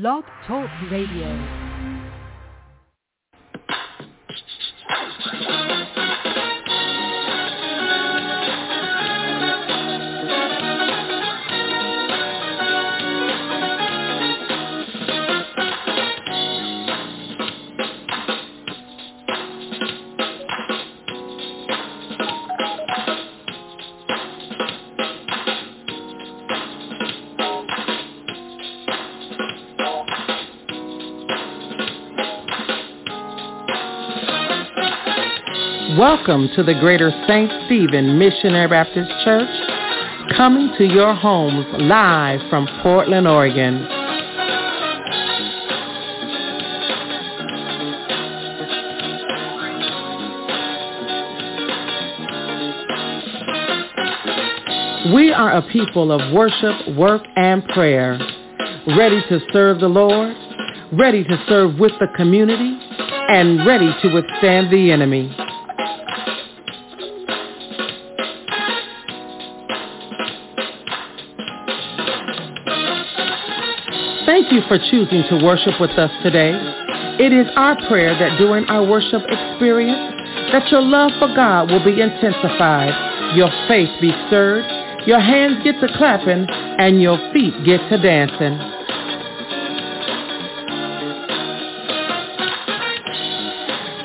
Blog Talk Radio. Welcome to the Greater St. Stephen Missionary Baptist Church, coming to your homes live from Portland, Oregon. We are a people of worship, work, and prayer, ready to serve the Lord, ready to serve with the community, and ready to withstand the enemy. Thank you for choosing to worship with us today. It is our prayer that during our worship experience, that your love for God will be intensified, your faith be stirred, your hands get to clapping, and your feet get to dancing.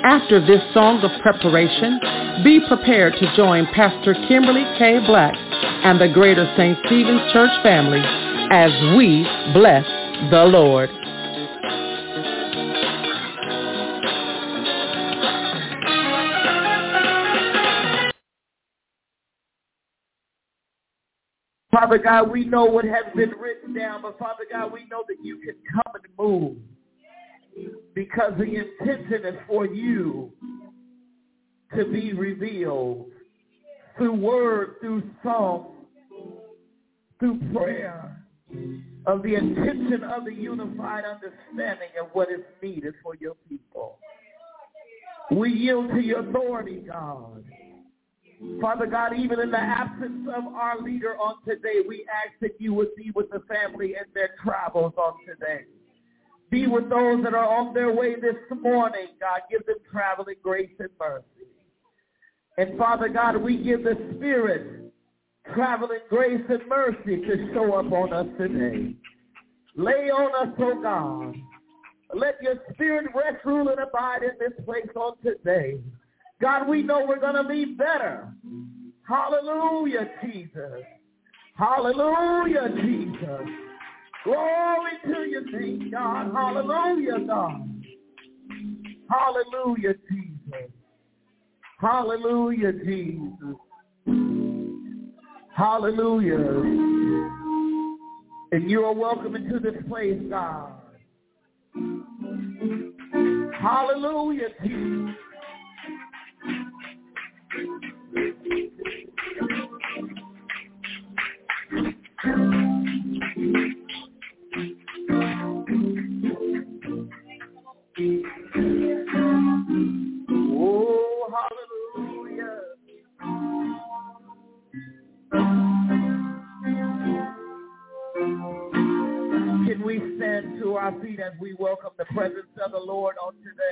After this song of preparation, be prepared to join Pastor Kimberly K. Black and the Greater St. Stephen's Church family as we bless the Lord. Father God, we know what has been written down, but Father God, we know that you can come and move because the intention is for you to be revealed through word, through song, through prayer of the intention of the unified understanding of what is needed for your people. We yield to your authority, God. Father God, even in the absence of our leader on today, we ask that you would be with the family and their travels on today. Be with those that are on their way this morning, God. Give them traveling grace and mercy. And Father God, we give the Spirit traveling grace and mercy to show up on us today. Lay on us, oh God. Let your spirit rest, rule, and abide in this place on today. God, we know we're going to be better. Hallelujah, Jesus. Hallelujah, Jesus. Glory to your name, God. Hallelujah, God. Hallelujah, Jesus. Hallelujah, Jesus. Hallelujah. And you are welcome into this place, God. Hallelujah, Jesus. We welcome the presence of the Lord on today?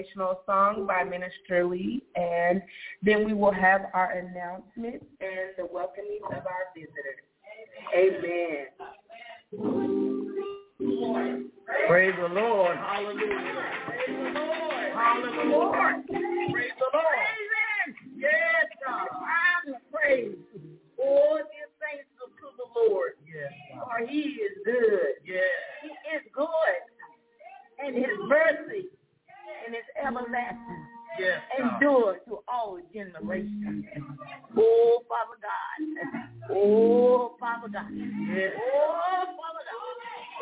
Congregational song by Minister Lee, and then we will have our announcements and the welcoming of our visitors. Amen. Praise the Lord. Hallelujah. Praise the Lord. Hallelujah. Praise the Lord. Yes, God. I'm praise. Oh, give thanks to the Lord. Yes. For he is good. Yes. He is good. And his mercy and his everlasting Yes. Endure to all generations. Oh, Father God. Oh, Father God. Yes. Oh, Father God.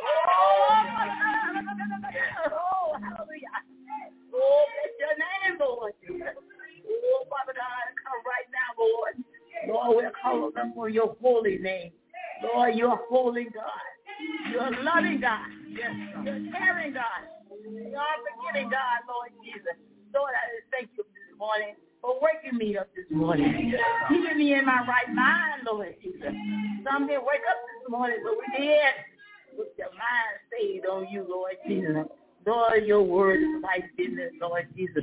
Oh, Father God. Oh, hallelujah. Oh, bless your name, Lord. Oh, Father God, come right now, Lord. Lord, we're calling upon your holy name. Lord, you're holy God. You're loving God. Yes. You're caring God. You're forgiving God, Lord Jesus. Lord, I thank you this morning for waking me up this morning. Keeping me in my right mind, Lord Jesus. Some didn't wake up this morning, but we did. With your mind stayed on you, Lord Jesus. Lord, your word is life business, Lord Jesus.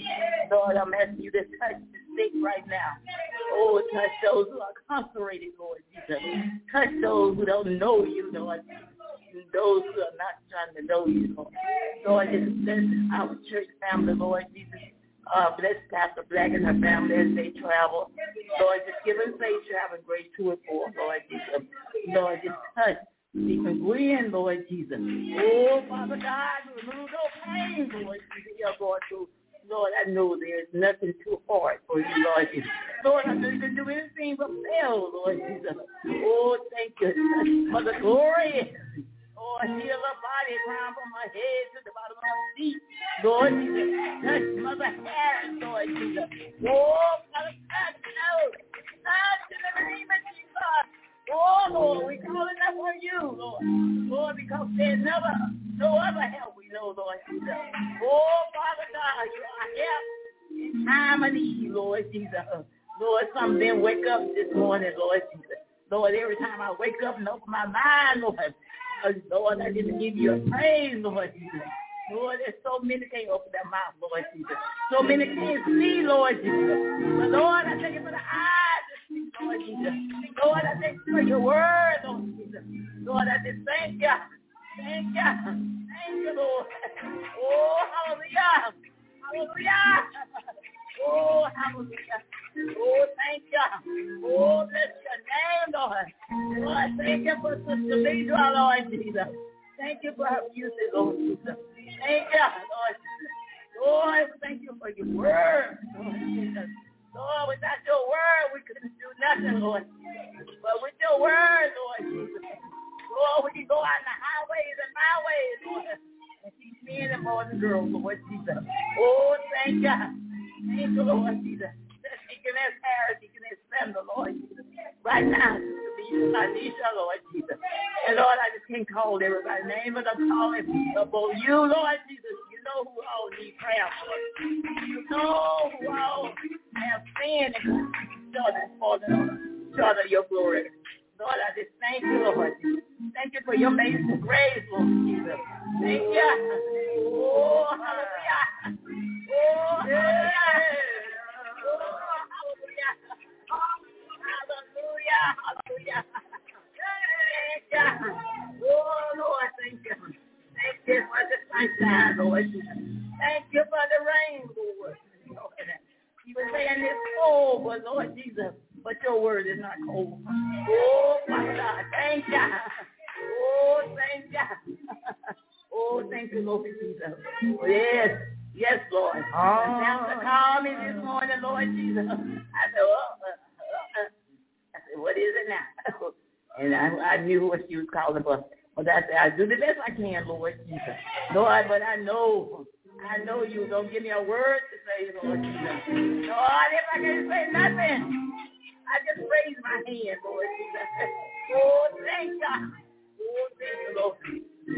Lord, I'm asking you to touch the sick right now. Oh, touch those who are incarcerated, Lord Jesus. Touch those who don't know you, Lord and those who are not trying to know you, Lord. Lord, just bless our church family, Lord Jesus. Uh, bless Pastor Black and her family as they travel. Lord, just give them safe traveling grace to and for, Lord Jesus. Lord, just touch Deacon Gwen, Lord Jesus. Oh, Father God, remove no pain, Lord Jesus, you're going through. Lord, I know there's nothing too hard for you, Lord Jesus. Lord, I know you can do anything but fail, Lord Jesus. Oh, thank you. Touch Mother Glory. Oh, heal her body, crown from her head to the bottom of her feet. Lord Jesus, touch Mother Harris, Lord Jesus. Oh, Father God, no. Touch in the name of Jesus. Oh, Lord, we calling up on you, Lord. Lord, because there's never no other help we know, Lord Jesus. Oh, Father God, you are help in time of need, Lord Jesus. Lord, some didn't wake up this morning, Lord Jesus. Lord, every time I wake up and open my mind, Lord, Lord, I just give you a praise, Lord Jesus. Lord, there's so many can't open their mouth, Lord Jesus. So many can't see, Lord Jesus. But Lord, I thank you for the eyes Lord Jesus. Lord, I thank you for your word, Lord Jesus. Lord, I just thank you. Thank you. Thank you, Lord. Oh, hallelujah. Hallelujah. Oh, hallelujah. Oh, thank you. Oh, bless your name, Lord. Oh, Lord, thank you for Sister Lidra, Lord Jesus. Thank you for her music, Lord Jesus. Thank you, Lord Lord, oh, thank you for your word, Lord Jesus. Lord, without your word, we couldn't do nothing, Lord. But with your word, Lord Jesus, Lord, we can go out in the highways and byways, Lord, and teach men and boys and girls, Lord Jesus. Oh, thank you. Thank Lord Jesus. Sandra, Lord Jesus. Uh, Lord Jesus. And Lord, I just can't call everybody's name, but I'm calling you, Lord Jesus. You know who all need prayer, Lord. You know who all have and of your glory. Lord, I just thank you, Lord. Thank you for your amazing grace, Lord Jesus. Thank you. Oh, hallelujah. Oh. Oh. Oh. Oh. Oh. Oh, thank you, Lord Jesus. Yes. Yes, Lord. Oh. Pastor called me this morning, Lord Jesus. I said, oh, uh, uh, I said, what is it now? And I, I knew what she was calling for. But I said, I do the best I can, Lord Jesus. Lord, but I know, I know you don't give me a word to say, Lord Jesus. Lord, if I can't say nothing, I just raise my hand, Lord Jesus. Oh, thank God. Oh, thank you, Lord.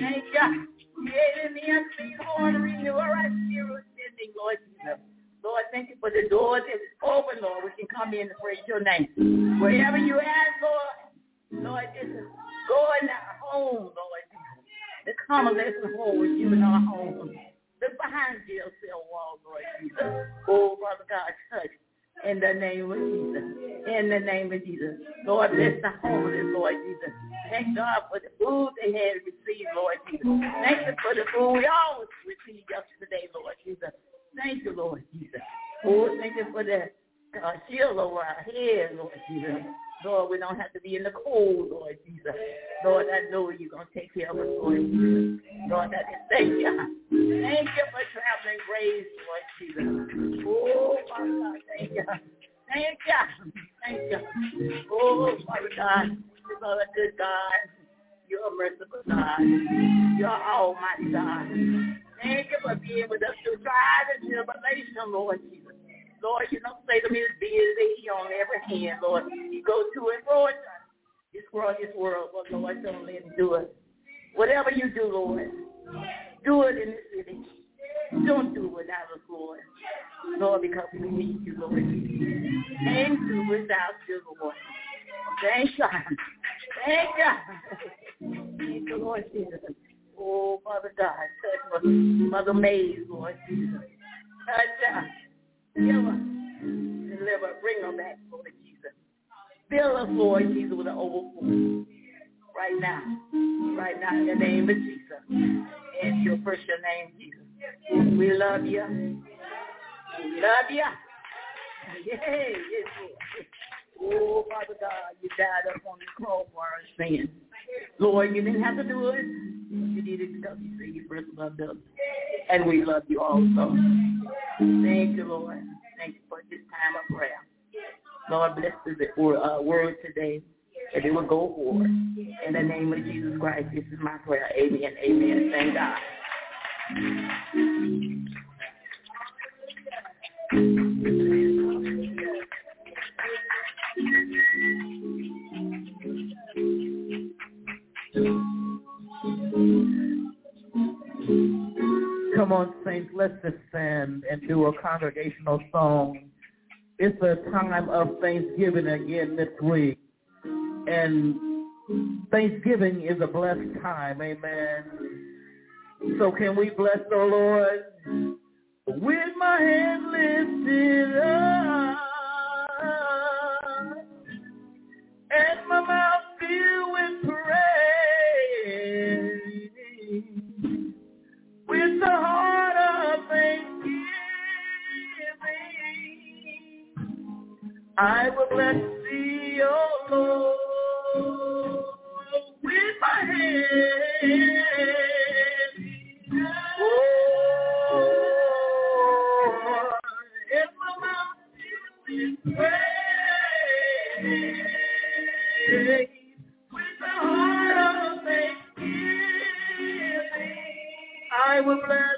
Thank you. Created me a clean heart, renew a right spirit within Lord Jesus. Lord, thank you for the door that is open, Lord. We can come in and praise your name. Wherever you at, Lord, Lord, just go in our home, Lord. The convalescent home with you in our home. The behind cell wall, Lord Jesus. Oh, Father God, touch in the name of Jesus. In the name of Jesus. Lord, bless the homeless, Lord Jesus. Thank God for the food they had received, Lord Jesus. Thank you for the food we always received yesterday, Lord Jesus. Thank you, Lord Jesus. Oh, thank you for the uh, shield over our head, Lord Jesus. Lord, we don't have to be in the cold, Lord Jesus. Lord, I know you're going to take care of us, Lord Jesus. Lord, I just thank you. Thank you for traveling grace, Lord Jesus. Oh, Father God, thank you. Thank you. Thank you. Oh, Father God, you're a good God. You're a merciful God. You're almighty God. Thank you for being with us through trials and tribulation, Lord Jesus. Lord, you to me it's busy on every hand, Lord. You go to fro this world, this world, but Lord, don't let him do it. Whatever you do, Lord, do it in the city. Don't do it without us, Lord. Lord, because we need you, Lord. Can't do without you, Lord. Thank you. Thank you. Thank you, Lord Jesus. Oh, Mother God, touch Mother Mays, Lord Jesus. Touch her. Her. Deliver. Bring her back, Lord Jesus. Fill us, Lord Jesus, with an overflow. Right now. Right now, in the name of Jesus. In your precious name, Jesus. We love you. We love you. Yay. Yes, Lord. Oh, Father God, you died up on the cross for our sins. Lord, you didn't have to do it. You did it because you said you first loved us. And we love you also. Thank you, Lord. Thank you for this time of prayer. Lord, bless the uh, word today that it will go forward. In the name of Jesus Christ, this is my prayer. Amen. Amen. Thank God. Come on, saints, let's descend and do a congregational song. It's a time of Thanksgiving again this week. And Thanksgiving is a blessed time, amen. So can we bless the Lord with my hand lifted up? I will bless thee, O Lord, with my hands, Oh, if my mouth is praise, with my heart of thanksgiving, I will bless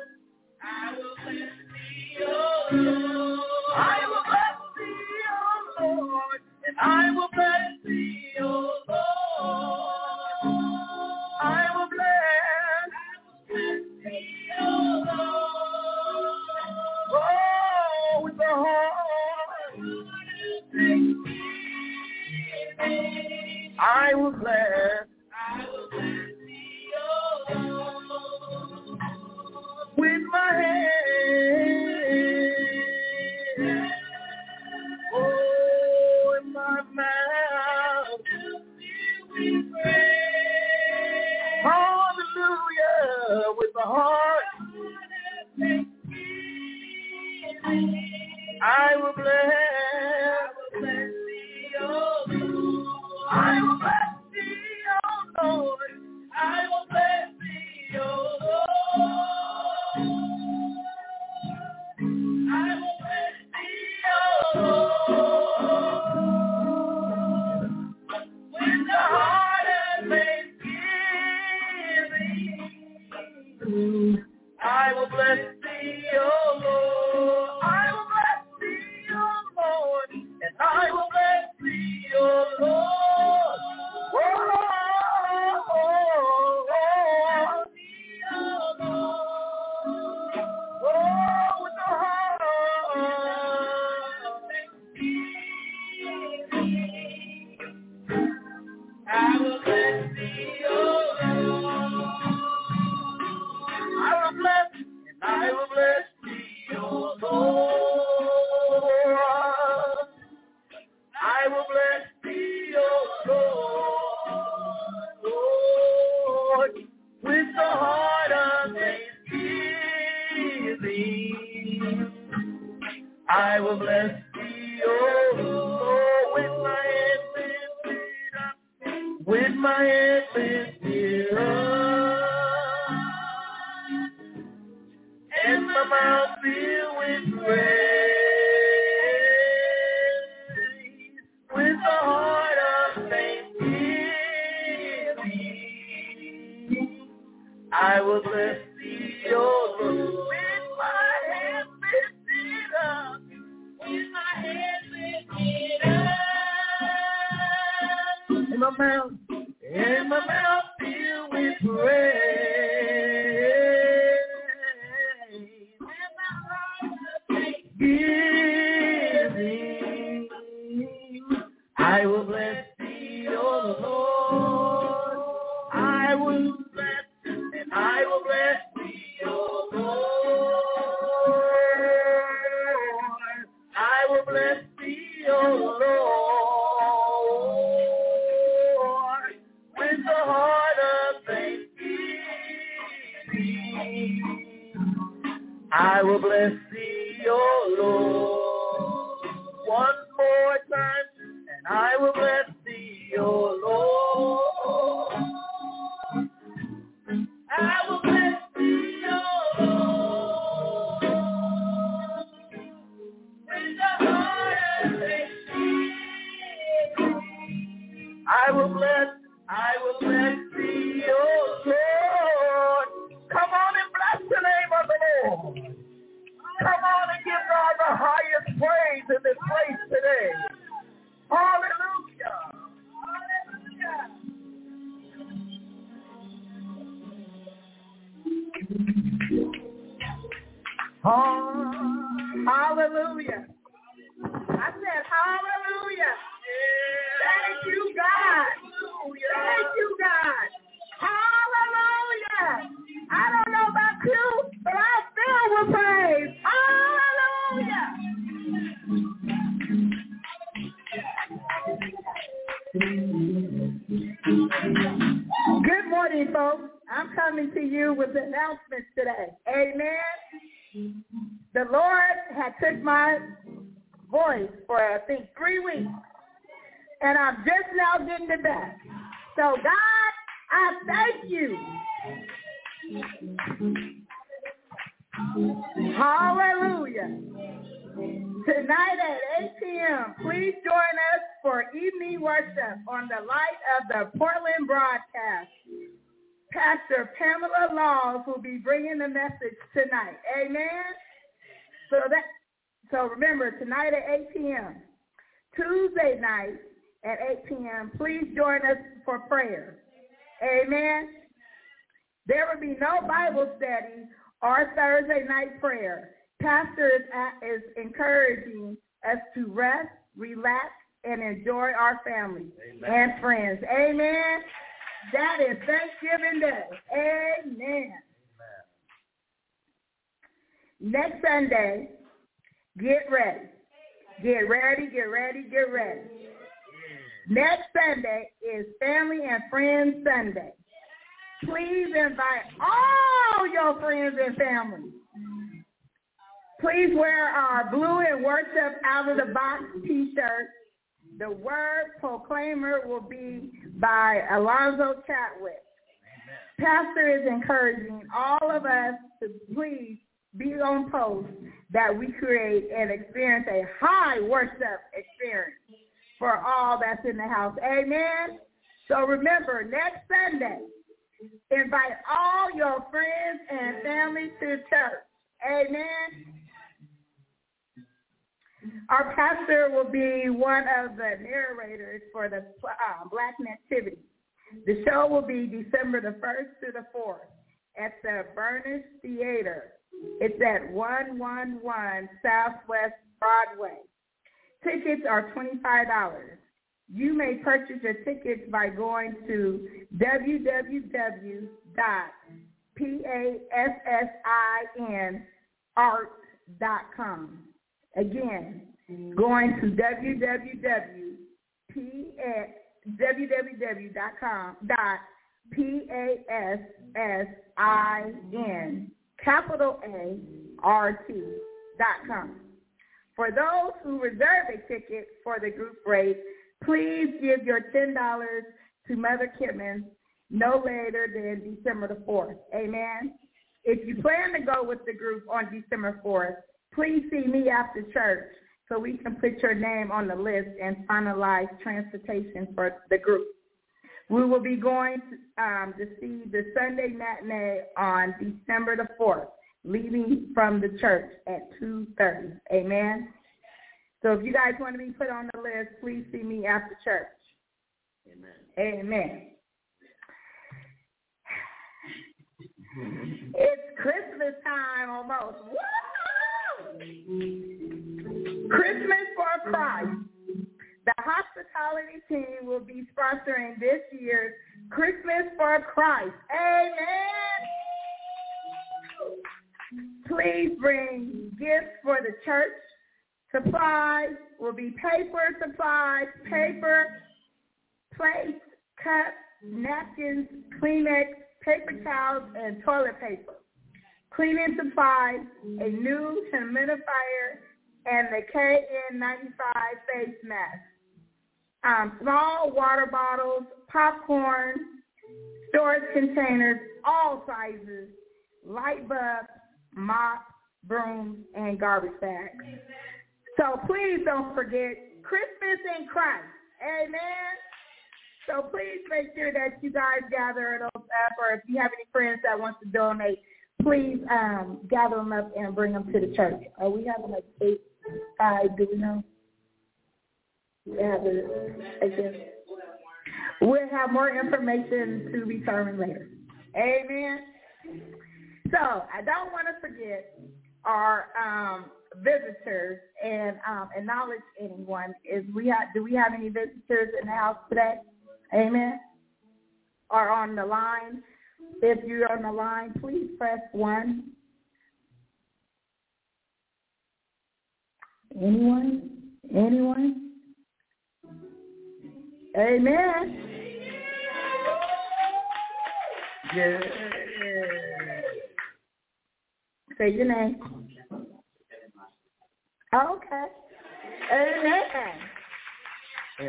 8 p.m. Please join us for prayer. Amen. There will be no Bible study or Thursday night prayer. Pastor is, is encouraging us to rest, relax, and enjoy our families Amen. and friends. Amen. That is Thanksgiving Day. Amen. Amen. Next Sunday, get ready. Get ready, get ready, get ready. Next Sunday is Family and Friends Sunday. Please invite all your friends and family. Please wear our blue and worship out of the box t-shirt. The word proclaimer will be by Alonzo Chatwick. Pastor is encouraging all of us to please be on post that we create and experience a high worship experience for all that's in the house. Amen. So remember, next Sunday, invite all your friends and family to church. Amen. Our pastor will be one of the narrators for the uh, Black Nativity. The show will be December the 1st to the 4th at the Burnish Theater. It's at 111 Southwest Broadway. Tickets are $25. You may purchase your tickets by going to www.passinart.com. Again, going to P-A-S-S-I-N capital A R T dot com. For those who reserve a ticket for the group rate, please give your $10 to Mother Kimmons no later than December the 4th. Amen. If you plan to go with the group on December 4th, please see me after church so we can put your name on the list and finalize transportation for the group. We will be going to, um, to see the Sunday matinee on December the 4th, leaving from the church at 2.30. Amen? So if you guys want to be put on the list, please see me after church. Amen. Amen. It's Christmas time almost. Woo! Christmas for Christ. The hospitality team will be sponsoring this year's Christmas for Christ. Amen. Please bring gifts for the church. Supplies will be paper supplies, paper, plates, cups, napkins, Kleenex, paper towels, and toilet paper. Cleaning supplies, a new humidifier, and the KN95 face mask um, small water bottles, popcorn, storage containers, all sizes, light bulbs, mops, brooms, and garbage bags. So please don't forget Christmas in Christ. Amen. So please make sure that you guys gather those up, or if you have any friends that want to donate, please um, gather them up and bring them to the church. Are we having like eight, five? Do we know? again. We'll have more information to determine later. Amen. So I don't want to forget our um, visitors and um, acknowledge anyone. Is we have do we have any visitors in the house today? Amen. Or on the line? If you're on the line, please press one. Anyone? Anyone? Amen. Yeah. Say your name. Okay. Amen.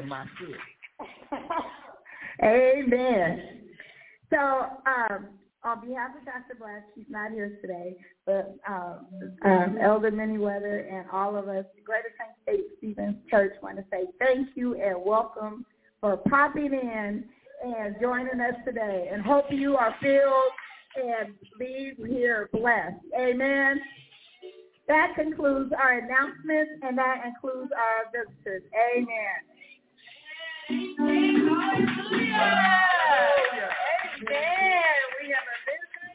My kid. Amen. So, um, on behalf of Dr. Black, she's not here today, but um, um, Elder Manyweather and all of us, Greater St. State Stevens Church, want to say thank you and welcome for popping in and joining us today. And hope you are filled and leave here blessed. Amen. That concludes our announcements, and that includes our visitors. Amen. Amen. We have a visitor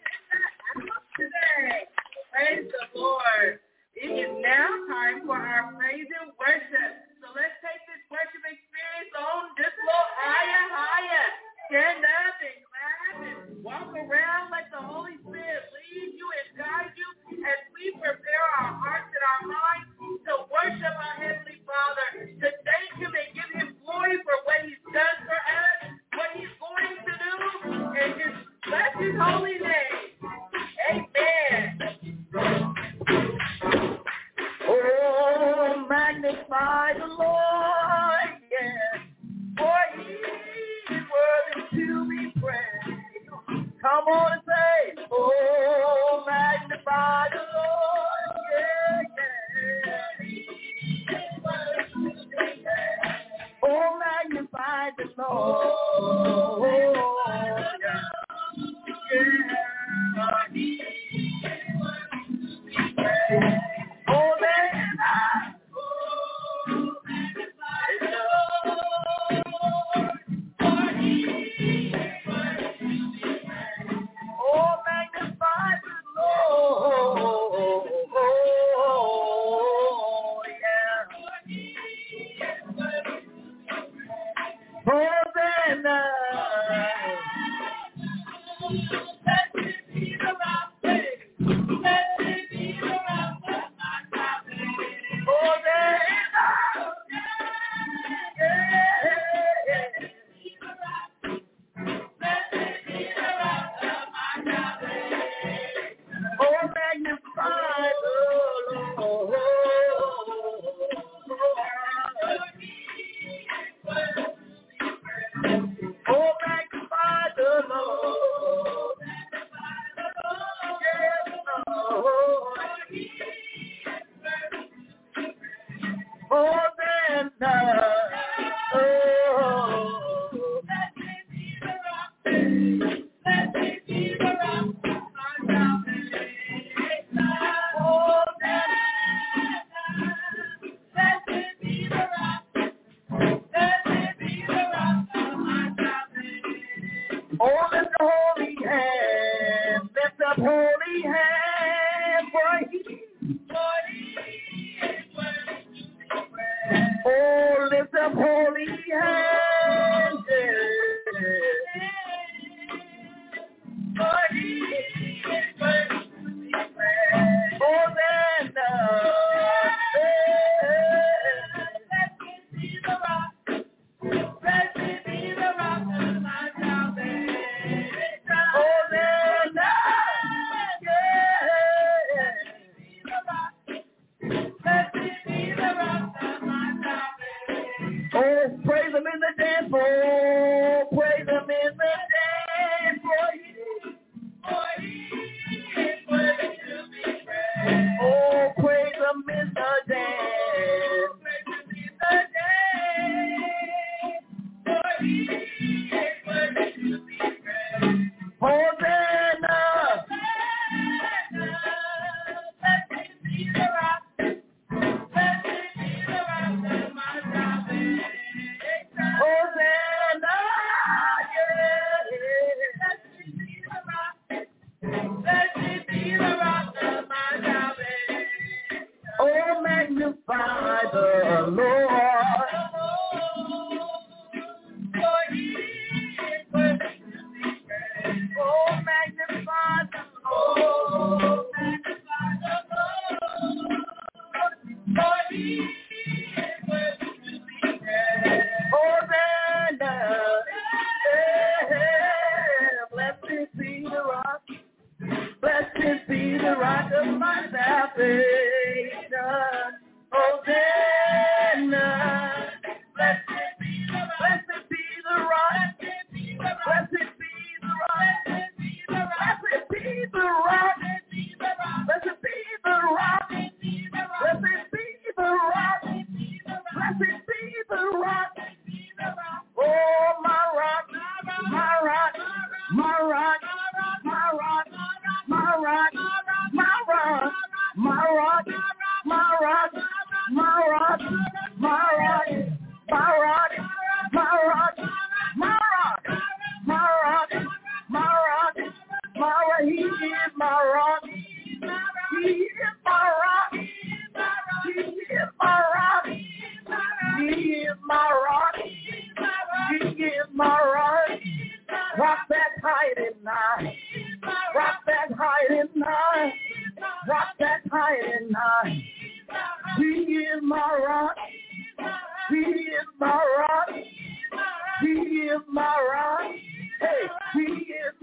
today. Praise the Lord. It is now time for our praise and worship. So let's take this worship experience on this little higher, higher. Stand up and walk around. Let the Holy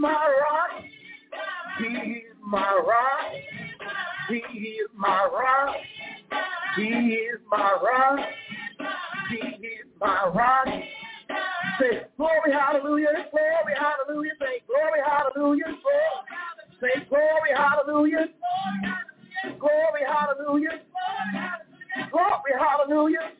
my rock. He is my rock. He is my rock. He is my rock. He is my rock. Say glory, hallelujah, glory, hallelujah. Say glory, hallelujah, glory. Say glory, hallelujah. Glory, hallelujah. Glory, hallelujah.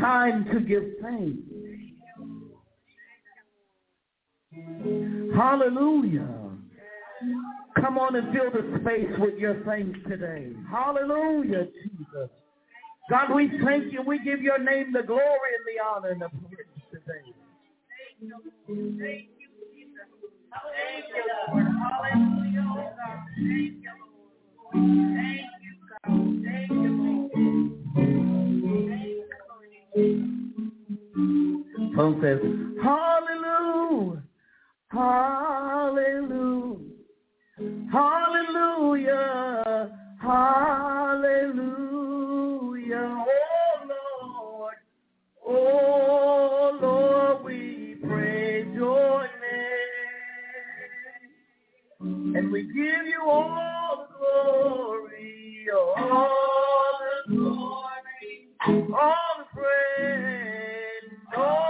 time to give thanks. Hallelujah. Come on and fill the space with your thanks today. Hallelujah, Jesus. God, we thank you. We give your name the glory and the honor and the praise today. Thank you. Thank you, Jesus. Thank you, Lord. Hallelujah, Thank you, Lord. Thank you. Paul says, hallelujah, hallelujah, hallelujah, hallelujah, oh Lord, oh Lord, we praise your name, and we give you all the glory, all the glory, all the praise, all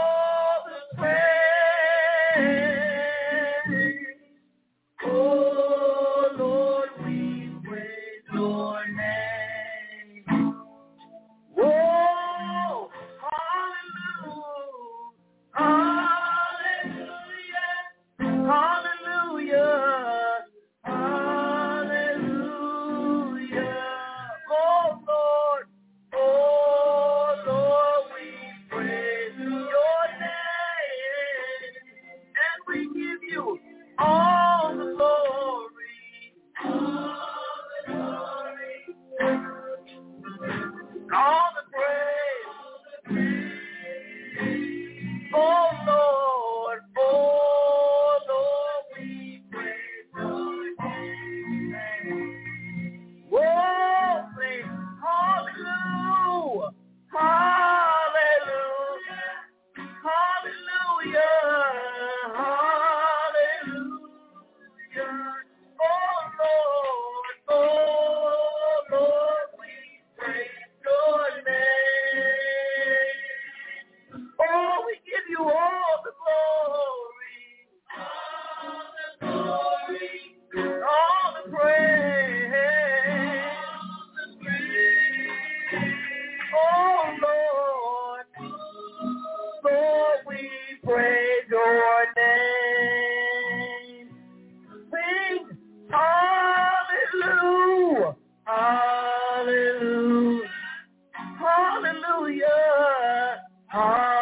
Oh.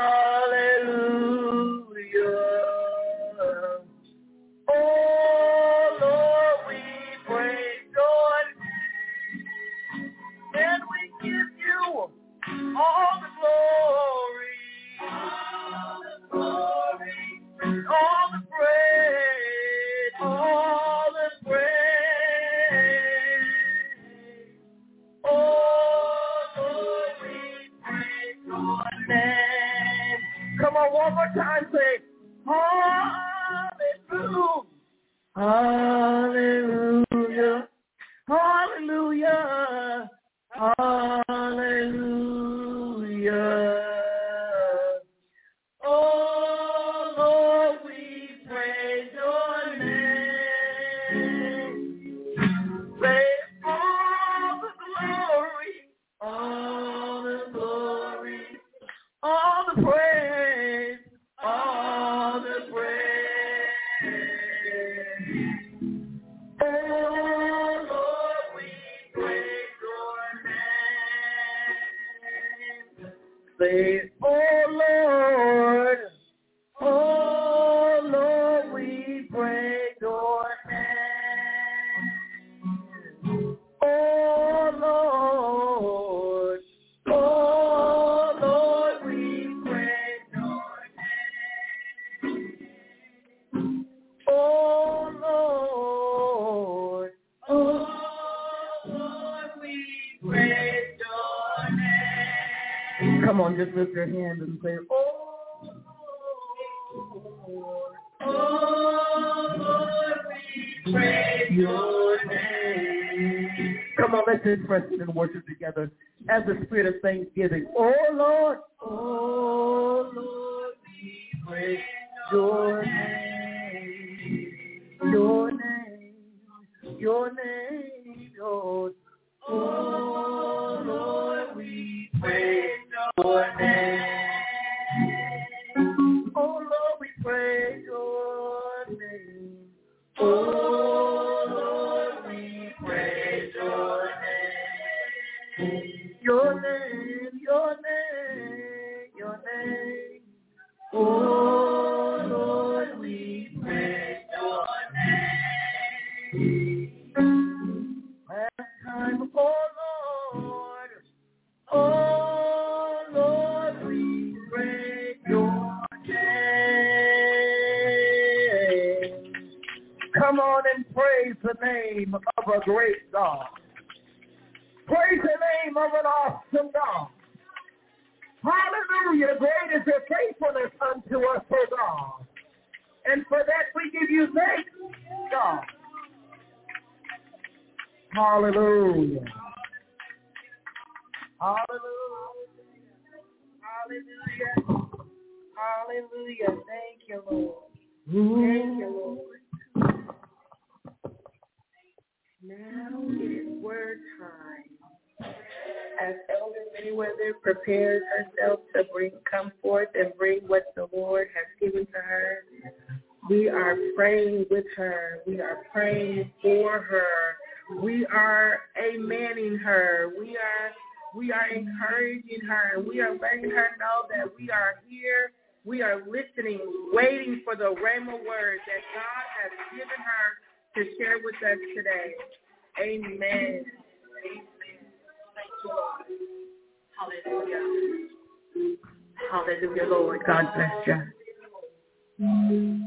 Your hand and say, Oh Lord, oh Lord, we praise your name. Come on, let's express it in worship together as the spirit of thanksgiving. Oh Lord, her and we are letting her know that we are here. We are listening, waiting for the Rhema word that God has given her to share with us today. Amen. Amen. Thank you, Lord. Hallelujah. Hallelujah, Lord. God bless you.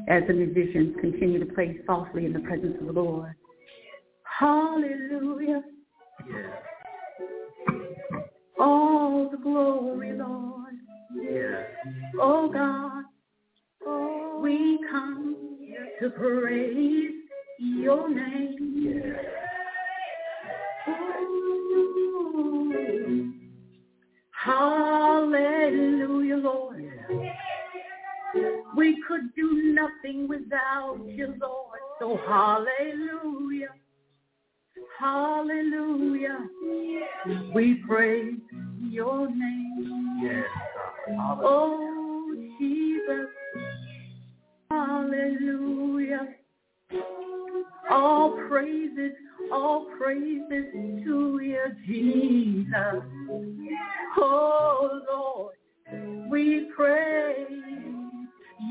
as the musicians continue to play softly in the presence of the Lord. Hallelujah. All the glory, Lord. Oh God, oh, we come to praise your name. Ooh. Hallelujah, Lord. We could do nothing without you, Lord. So hallelujah. Hallelujah. We praise your name. Yes, Oh, Jesus. Hallelujah. All praises, all praises to you, Jesus. Oh, Lord, we praise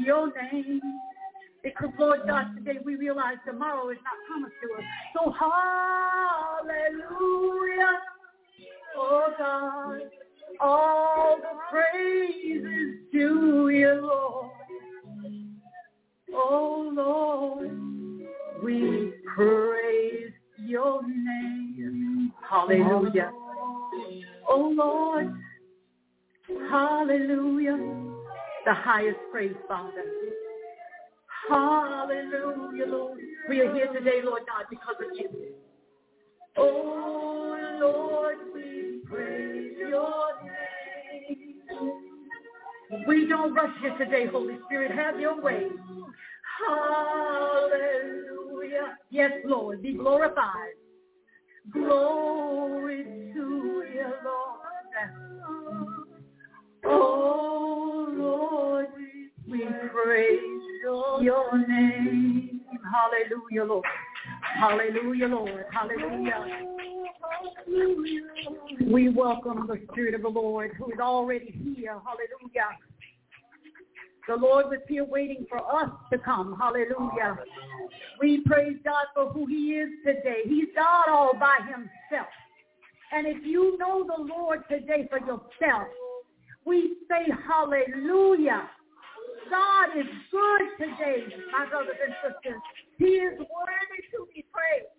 your name. Because, Lord God, today we realize tomorrow is not promised to us. So, hallelujah. Oh, God, all the praises to you, Lord. Oh, Lord, we praise your name. Hallelujah. Oh, Lord, hallelujah. the highest praise, Father. Hallelujah, Lord. We are here today, Lord God, because of you. Oh, Lord, we praise your name. We don't rush you today, Holy Spirit. Have your way. Hallelujah. Yes, Lord, be glorified. Glory to you, Lord. Oh, Lord, we praise your name. Hallelujah, Lord. Hallelujah, Lord. Hallelujah. We welcome the Spirit of the Lord who is already here. Hallelujah. The Lord was here waiting for us to come. Hallelujah. We praise God for who he is today. He's God all by himself. And if you know the Lord today for yourself, we say hallelujah. God is good today, my brothers and sisters. He is worthy to be praised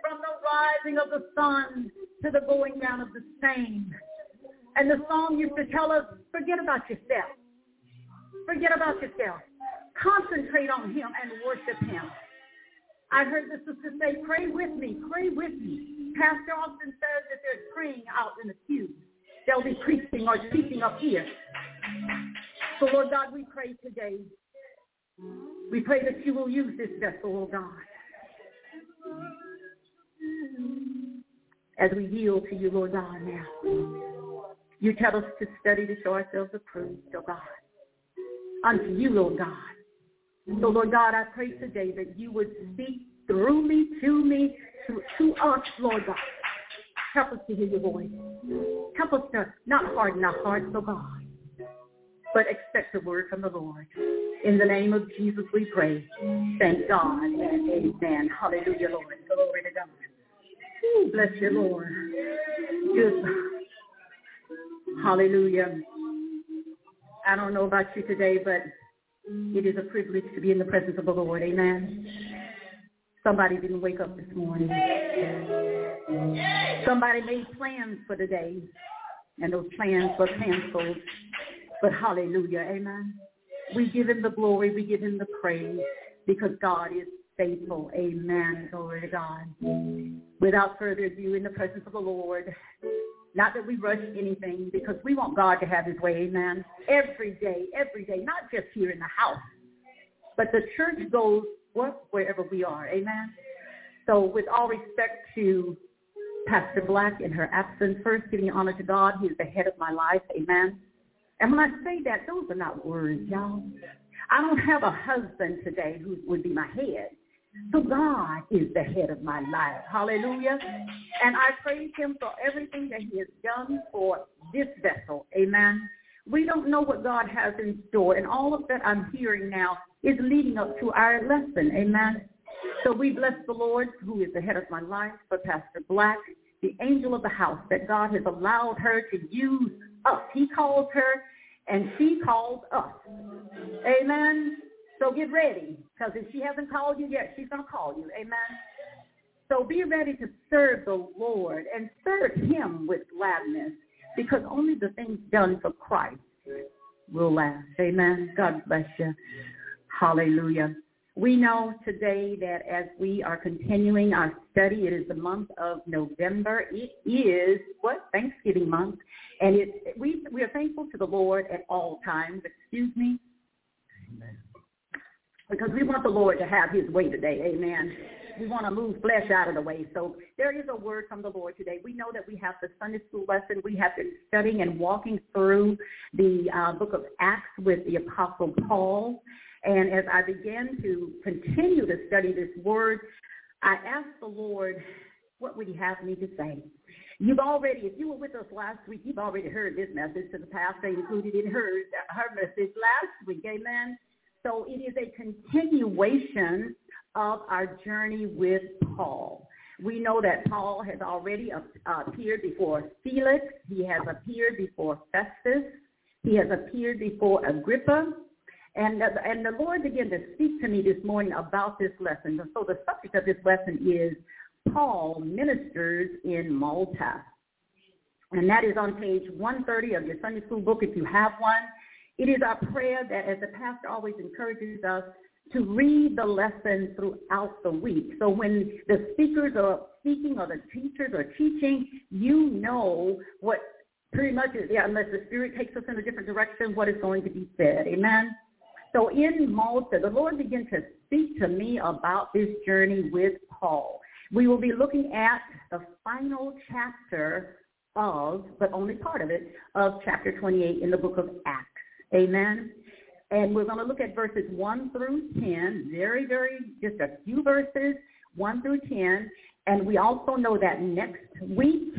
from the rising of the sun to the going down of the same. And the song used to tell us, forget about yourself. Forget about yourself. Concentrate on him and worship him. I heard the sister say, pray with me, pray with me. Pastor often says that there's praying out in the pew. They'll be preaching or teaching up here. So Lord God, we pray today. We pray that you will use this vessel, oh God. As we yield to you, Lord God, now. You tell us to study to show ourselves approved, oh God unto you, Lord God. So, Lord God, I pray today that you would speak through me, to me, to, to us, Lord God. Help us to hear your voice. Help us to not harden our hearts, oh God, but expect a word from the Lord. In the name of Jesus we pray. Thank God amen. Hallelujah, Lord. Glory to God. Bless you, Lord. Good. Hallelujah. I don't know about you today, but it is a privilege to be in the presence of the Lord. Amen. Somebody didn't wake up this morning. Somebody made plans for the day, and those plans were canceled. But hallelujah, amen. We give him the glory, we give him the praise, because God is faithful. Amen. Glory to God. Without further ado, in the presence of the Lord, not that we rush anything because we want God to have his way, amen. Every day, every day, not just here in the house, but the church goes wherever we are, amen. So with all respect to Pastor Black in her absence, first giving honor to God, he is the head of my life, amen. And when I say that, those are not words, y'all. I don't have a husband today who would be my head. So God is the head of my life. Hallelujah. And I praise him for everything that he has done for this vessel. Amen. We don't know what God has in store. And all of that I'm hearing now is leading up to our lesson. Amen. So we bless the Lord, who is the head of my life, for Pastor Black, the angel of the house, that God has allowed her to use us. He calls her and she calls us. Amen. So get ready, because if she hasn't called you yet, she's going to call you. Amen. So be ready to serve the Lord and serve him with gladness, because only the things done for Christ will last. Amen. God bless you. Hallelujah. We know today that as we are continuing our study, it is the month of November. It is what Thanksgiving month, and it we we are thankful to the Lord at all times. Excuse me. Amen because we want the Lord to have his way today. Amen. We want to move flesh out of the way. So there is a word from the Lord today. We know that we have the Sunday school lesson. We have been studying and walking through the uh, book of Acts with the Apostle Paul. And as I began to continue to study this word, I asked the Lord, what would he have me to say? You've already, if you were with us last week, you've already heard this message to the pastor included in her, her message last week. Amen. So it is a continuation of our journey with Paul. We know that Paul has already appeared before Felix. He has appeared before Festus. He has appeared before Agrippa. And, and the Lord began to speak to me this morning about this lesson. So the subject of this lesson is Paul ministers in Malta. And that is on page 130 of your Sunday school book if you have one. It is our prayer that, as the pastor always encourages us, to read the lesson throughout the week. So when the speakers are speaking or the teachers are teaching, you know what pretty much yeah, unless the Spirit takes us in a different direction, what is going to be said. Amen? So in Malta, the Lord began to speak to me about this journey with Paul. We will be looking at the final chapter of, but only part of it, of chapter 28 in the book of Acts. Amen. And we're going to look at verses 1 through 10, very, very, just a few verses, 1 through 10. And we also know that next week,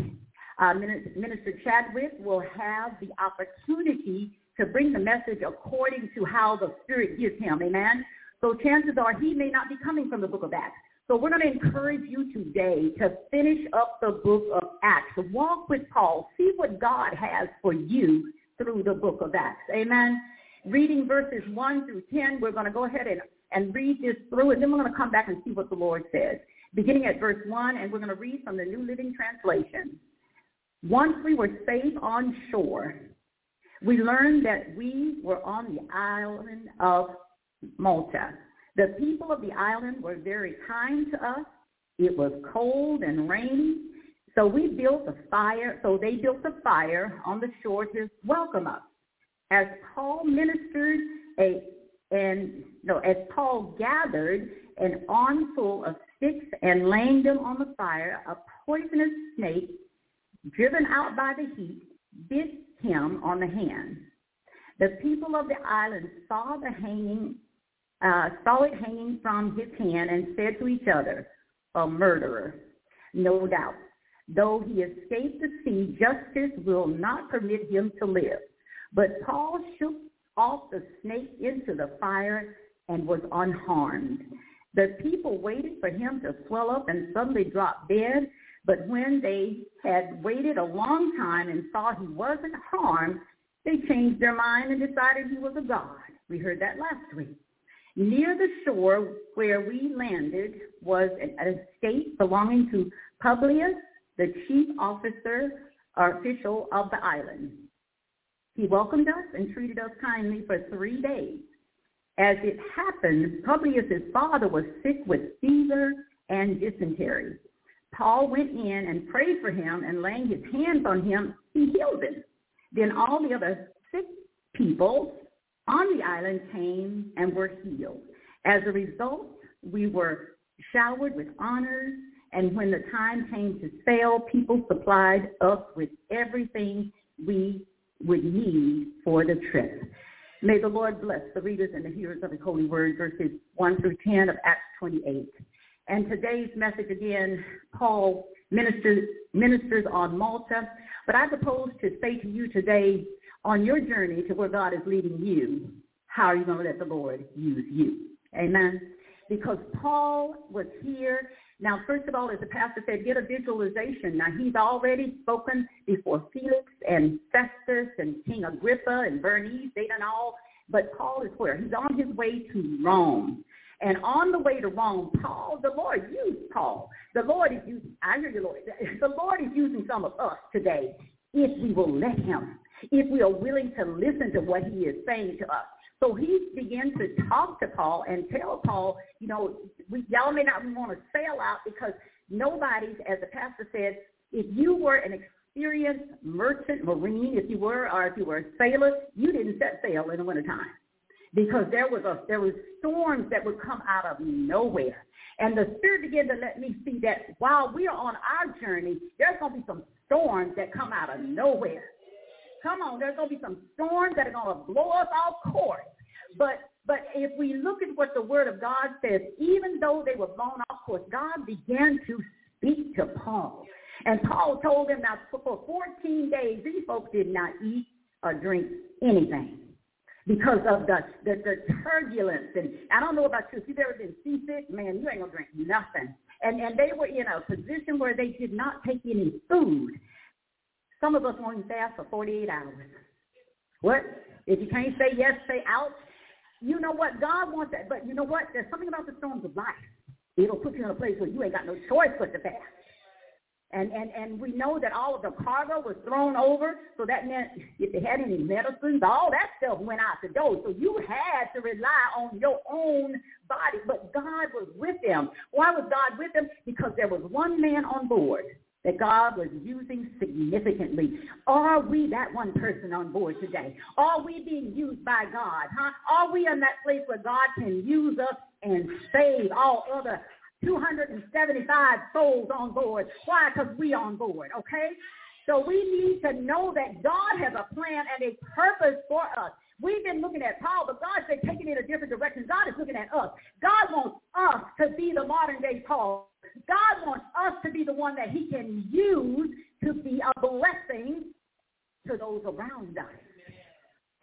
uh, Minister Chadwick will have the opportunity to bring the message according to how the Spirit gives him. Amen? So chances are he may not be coming from the book of Acts. So we're going to encourage you today to finish up the book of Acts. Walk with Paul. See what God has for you through the book of Acts. Amen? Reading verses 1 through 10, we're going to go ahead and, and read this through, and then we're going to come back and see what the Lord says. Beginning at verse 1, and we're going to read from the New Living Translation. Once we were safe on shore, we learned that we were on the island of Malta. The people of the island were very kind to us. It was cold and rainy, so we built a fire. So they built a fire on the shore to welcome us. As Paul ministered a and no, as Paul gathered an armful of sticks and laying them on the fire, a poisonous snake, driven out by the heat, bit him on the hand. The people of the island saw the hanging, uh, saw it hanging from his hand and said to each other, a murderer, no doubt. Though he escaped the sea, justice will not permit him to live. But Paul shook off the snake into the fire and was unharmed. The people waited for him to swell up and suddenly drop dead. But when they had waited a long time and saw he wasn't harmed, they changed their mind and decided he was a god. We heard that last week. Near the shore where we landed was an estate belonging to Publius, the chief officer or official of the island. He welcomed us and treated us kindly for three days. As it happened, Publius' father was sick with fever and dysentery. Paul went in and prayed for him, and laying his hands on him, he healed him. Then all the other sick people on the island came and were healed. As a result, we were showered with honors, and when the time came to sail, people supplied us with everything we would need for the trip. May the Lord bless the readers and the hearers of his holy word, verses 1 through 10 of Acts 28. And today's message again, Paul ministers, ministers on Malta. But I propose to say to you today, on your journey to where God is leading you, how are you going to let the Lord use you? Amen. Because Paul was here. Now, first of all, as the pastor said, get a visualization. Now, he's already spoken before Felix and Festus and King Agrippa and Bernice. They done all. But Paul is where? He's on his way to Rome. And on the way to Rome, Paul, the Lord used Paul. The Lord is using, I hear you, Lord. The Lord is using some of us today if we will let him, if we are willing to listen to what he is saying to us. So he began to talk to Paul and tell Paul, you know, we, y'all may not want to sail out because nobody's, as the pastor said, if you were an experienced merchant marine, if you were, or if you were a sailor, you didn't set sail in the wintertime because there was a there was storms that would come out of nowhere. And the Spirit began to let me see that while we are on our journey, there's going to be some storms that come out of nowhere. Come on, there's going to be some storms that are going to blow us off course. But but if we look at what the Word of God says, even though they were blown off course, God began to speak to Paul. And Paul told him, now for 14 days, these folks did not eat or drink anything because of the, the, the turbulence. And I don't know about you. If you've ever been seasick, man, you ain't going to drink nothing. And, and they were in a position where they did not take any food. Some of us won't fast for 48 hours. What? If you can't say yes, say out. You know what? God wants that. But you know what? There's something about the storms of life. It'll put you in a place where you ain't got no choice but to fast. And, and, and we know that all of the cargo was thrown over, so that meant if they had any medicines, all that stuff went out the door. So you had to rely on your own body, but God was with them. Why was God with them? Because there was one man on board that God was using significantly. Are we that one person on board today? Are we being used by God? Huh? Are we in that place where God can use us and save all other 275 souls on board? Why? Because we on board, okay? So we need to know that God has a plan and a purpose for us. We've been looking at Paul, but God's been taking it a different direction. God is looking at us. God wants us to be the modern day Paul. God wants us to be the one that he can use to be a blessing to those around us.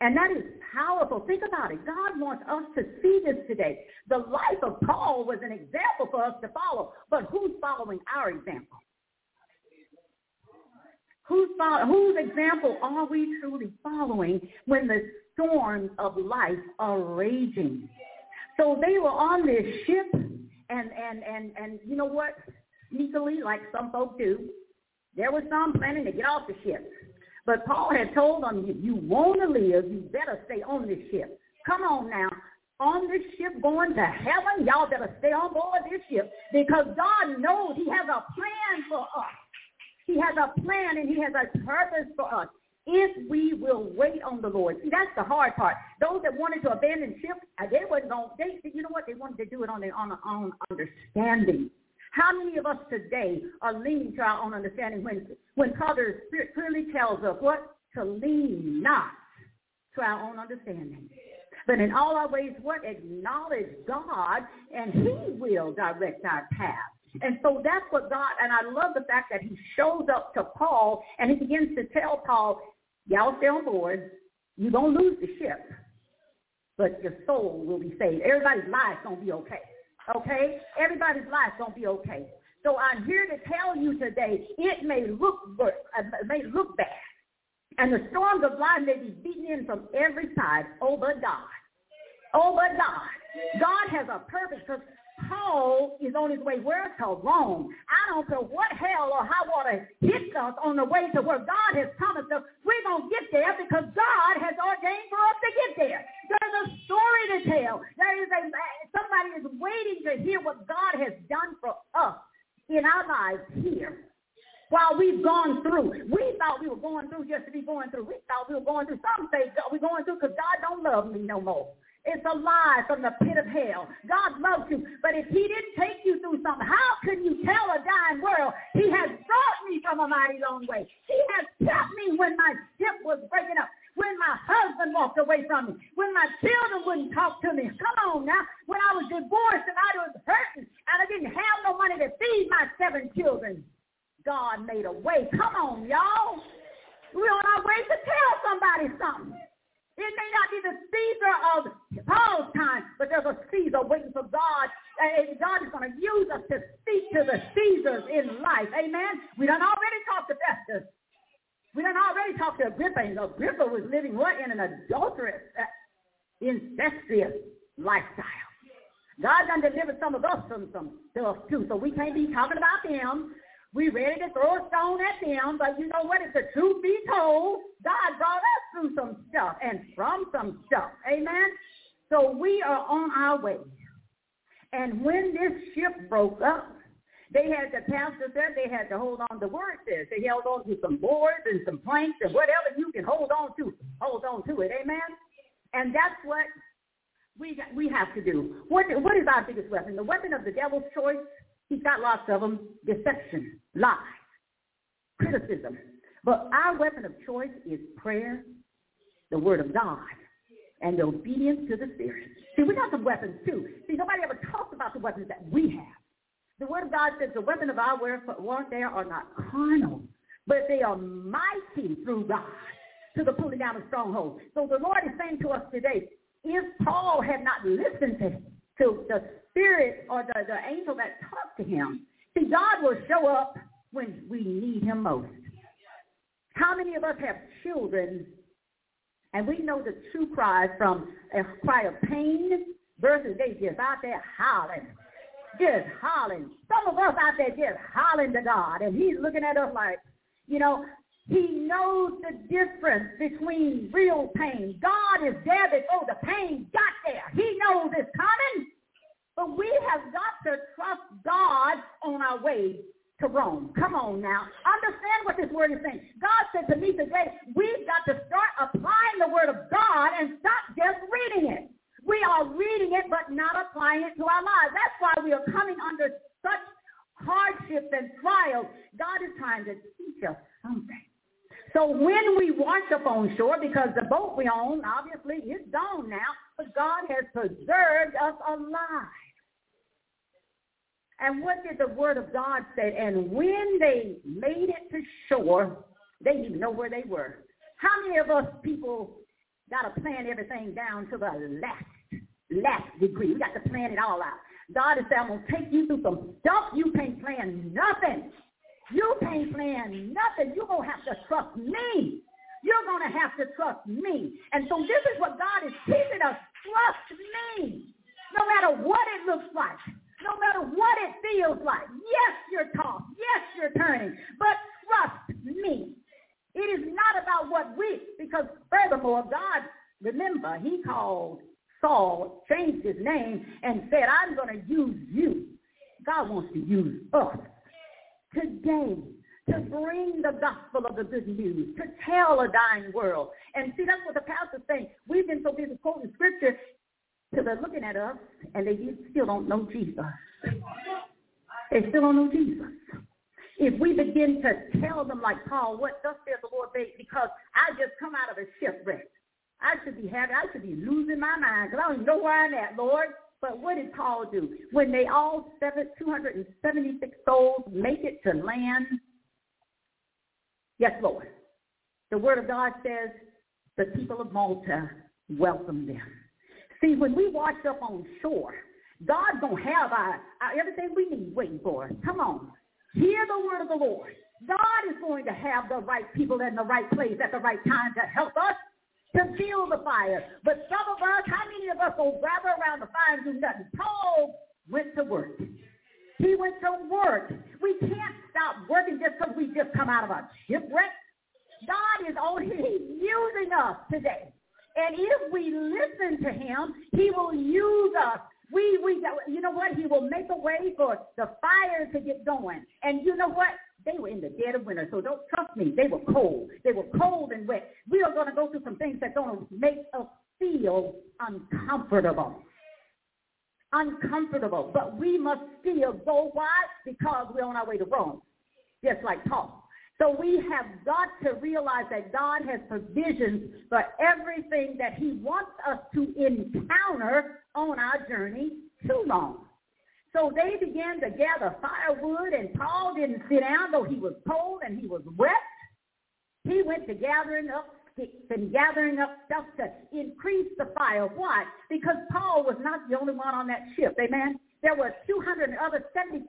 And that is powerful. Think about it. God wants us to see this today. The life of Paul was an example for us to follow. But who's following our example? Who's follow, whose example are we truly following when the storms of life are raging? So they were on this ship, and and and and you know what? Sneakily, like some folk do, there was some planning to get off the ship. But Paul had told them, if you want to live, you better stay on this ship. Come on now. On this ship going to heaven, y'all better stay on board this ship because God knows he has a plan for us. He has a plan and he has a purpose for us if we will wait on the Lord. See, that's the hard part. Those that wanted to abandon ship, uh, they wasn't going. They, you know what? They wanted to do it on their own understanding. How many of us today are leaning to our own understanding when, when Proverbs clearly tells us what? To lean not to our own understanding. But in all our ways, what? Acknowledge God, and he will direct our path. And so that's what God, and I love the fact that he shows up to Paul, and he begins to tell Paul, y'all stay on board. You're going to lose the ship, but your soul will be saved. Everybody's life going to be okay. Okay? Everybody's life don't be okay. So I'm here to tell you today, it may look good, uh, it may look bad. And the storms of life may be beaten in from every side. Oh, but God. Oh, but God. God has a purpose Paul is on his way where? To Rome. I don't care what hell or high water hits us on the way to where God has promised us. We're going to get there because God has ordained for us to get there. There's a story to tell. There is a somebody is waiting to hear what God has done for us in our lives here while we've gone through. We thought we were going through just to be going through. We thought we were going through. Some say we're going through because God don't love me no more. It's a lie from the pit of hell. God loves you. But if he didn't take you through something, how can you tell a dying world, he has brought me from a mighty long way. He has kept me when my ship was breaking up, when my husband walked away from me, when my children wouldn't talk to me. Come on now. When I was divorced and I was hurting and I didn't have no money to feed my seven children. God made a way. Come on, y'all. We're on our way to tell somebody something. It may not be the Caesar of Paul's time, but there's a Caesar waiting for God. And God is going to use us to speak to the Caesars in life. Amen? We done already talked to Festus. We done already talked to Agrippa. And Agrippa was living what? In an adulterous, uh, incestuous lifestyle. God done delivered some of us from some stuff too, so we can't be talking about them. We ready to throw a stone at them, but you know what? If the truth be told, God brought us through some stuff and from some stuff. Amen? So we are on our way. And when this ship broke up, they had, the pastor said they had to hold on, the word says, they held on to some boards and some planks and whatever you can hold on to, hold on to it. Amen? And that's what we, we have to do. What, what is our biggest weapon? The weapon of the devil's choice He's got lots of them. Deception, lies, criticism. But our weapon of choice is prayer, the word of God, and obedience to the Spirit. See, we got some weapons too. See, nobody ever talks about the weapons that we have. The word of God says the weapon of our warfare are not carnal, but they are mighty through God to the pulling down of strongholds. So the Lord is saying to us today, if Paul had not listened to, to the spirit or the, the angel that talked to him. See, God will show up when we need him most. How many of us have children and we know the true cries from a cry of pain versus they just out there howling. just hollering. Some of us out there just hollering to God, and he's looking at us like, you know, he knows the difference between real pain. God is there before the pain got there. He knows it's coming. But we have got to trust God on our way to Rome. Come on now. Understand what this word is saying. God said to me today, we've got to start applying the word of God and stop just reading it. We are reading it but not applying it to our lives. That's why we are coming under such hardships and trials. God is trying to teach us something. When we wash up on shore, because the boat we own obviously is gone now, but God has preserved us alive. And what did the word of God say? And when they made it to shore, they didn't even know where they were. How many of us people got to plan everything down to the last, last degree? We got to plan it all out. God is saying, I'm going to take you through some stuff you can't plan nothing. You can't plan nothing. You're going to have to trust me. You're going to have to trust me. And so this is what God is teaching us. Trust me. No matter what it looks like no matter what it feels like. Yes, you're tossed. Yes, you're turning. But trust me. It is not about what we, because furthermore, God, remember, he called Saul, changed his name, and said, I'm going to use you. God wants to use us today to bring the gospel of the good news, to tell a dying world. And see, that's what the pastor's saying. We've been so busy quoting scripture, so they're looking at us and they still don't know Jesus. They still don't know Jesus. If we begin to tell them like Paul, what thus says the Lord, because I just come out of a shipwreck. I should be happy. I should be losing my mind because I don't know where I'm at, Lord. But what did Paul do? When they all seven, 276 souls make it to land, yes, Lord. The word of God says the people of Malta welcomed them. See, when we wash up on shore, God's going to have our, our, everything we need waiting for us. Come on. Hear the word of the Lord. God is going to have the right people in the right place at the right time to help us to fuel the fire. But some of us, how many of us will gather around the fire and do nothing? Paul went to work. He went to work. We can't stop working just because we just come out of a shipwreck. God is only using us today. And if we listen to him, he will use us. We, we, you know what? He will make a way for the fire to get going. And you know what? They were in the dead of winter, so don't trust me. They were cold. They were cold and wet. We are going to go through some things that's going to make us feel uncomfortable. Uncomfortable. But we must still go. Why? Because we're on our way to Rome, just like Paul. So we have got to realize that God has provisions for everything that he wants us to encounter on our journey to Rome. So they began to gather firewood, and Paul didn't sit down, though he was cold and he was wet. He went to gathering up sticks and gathering up stuff to increase the fire. Why? Because Paul was not the only one on that ship. Amen. There were 200 and other 75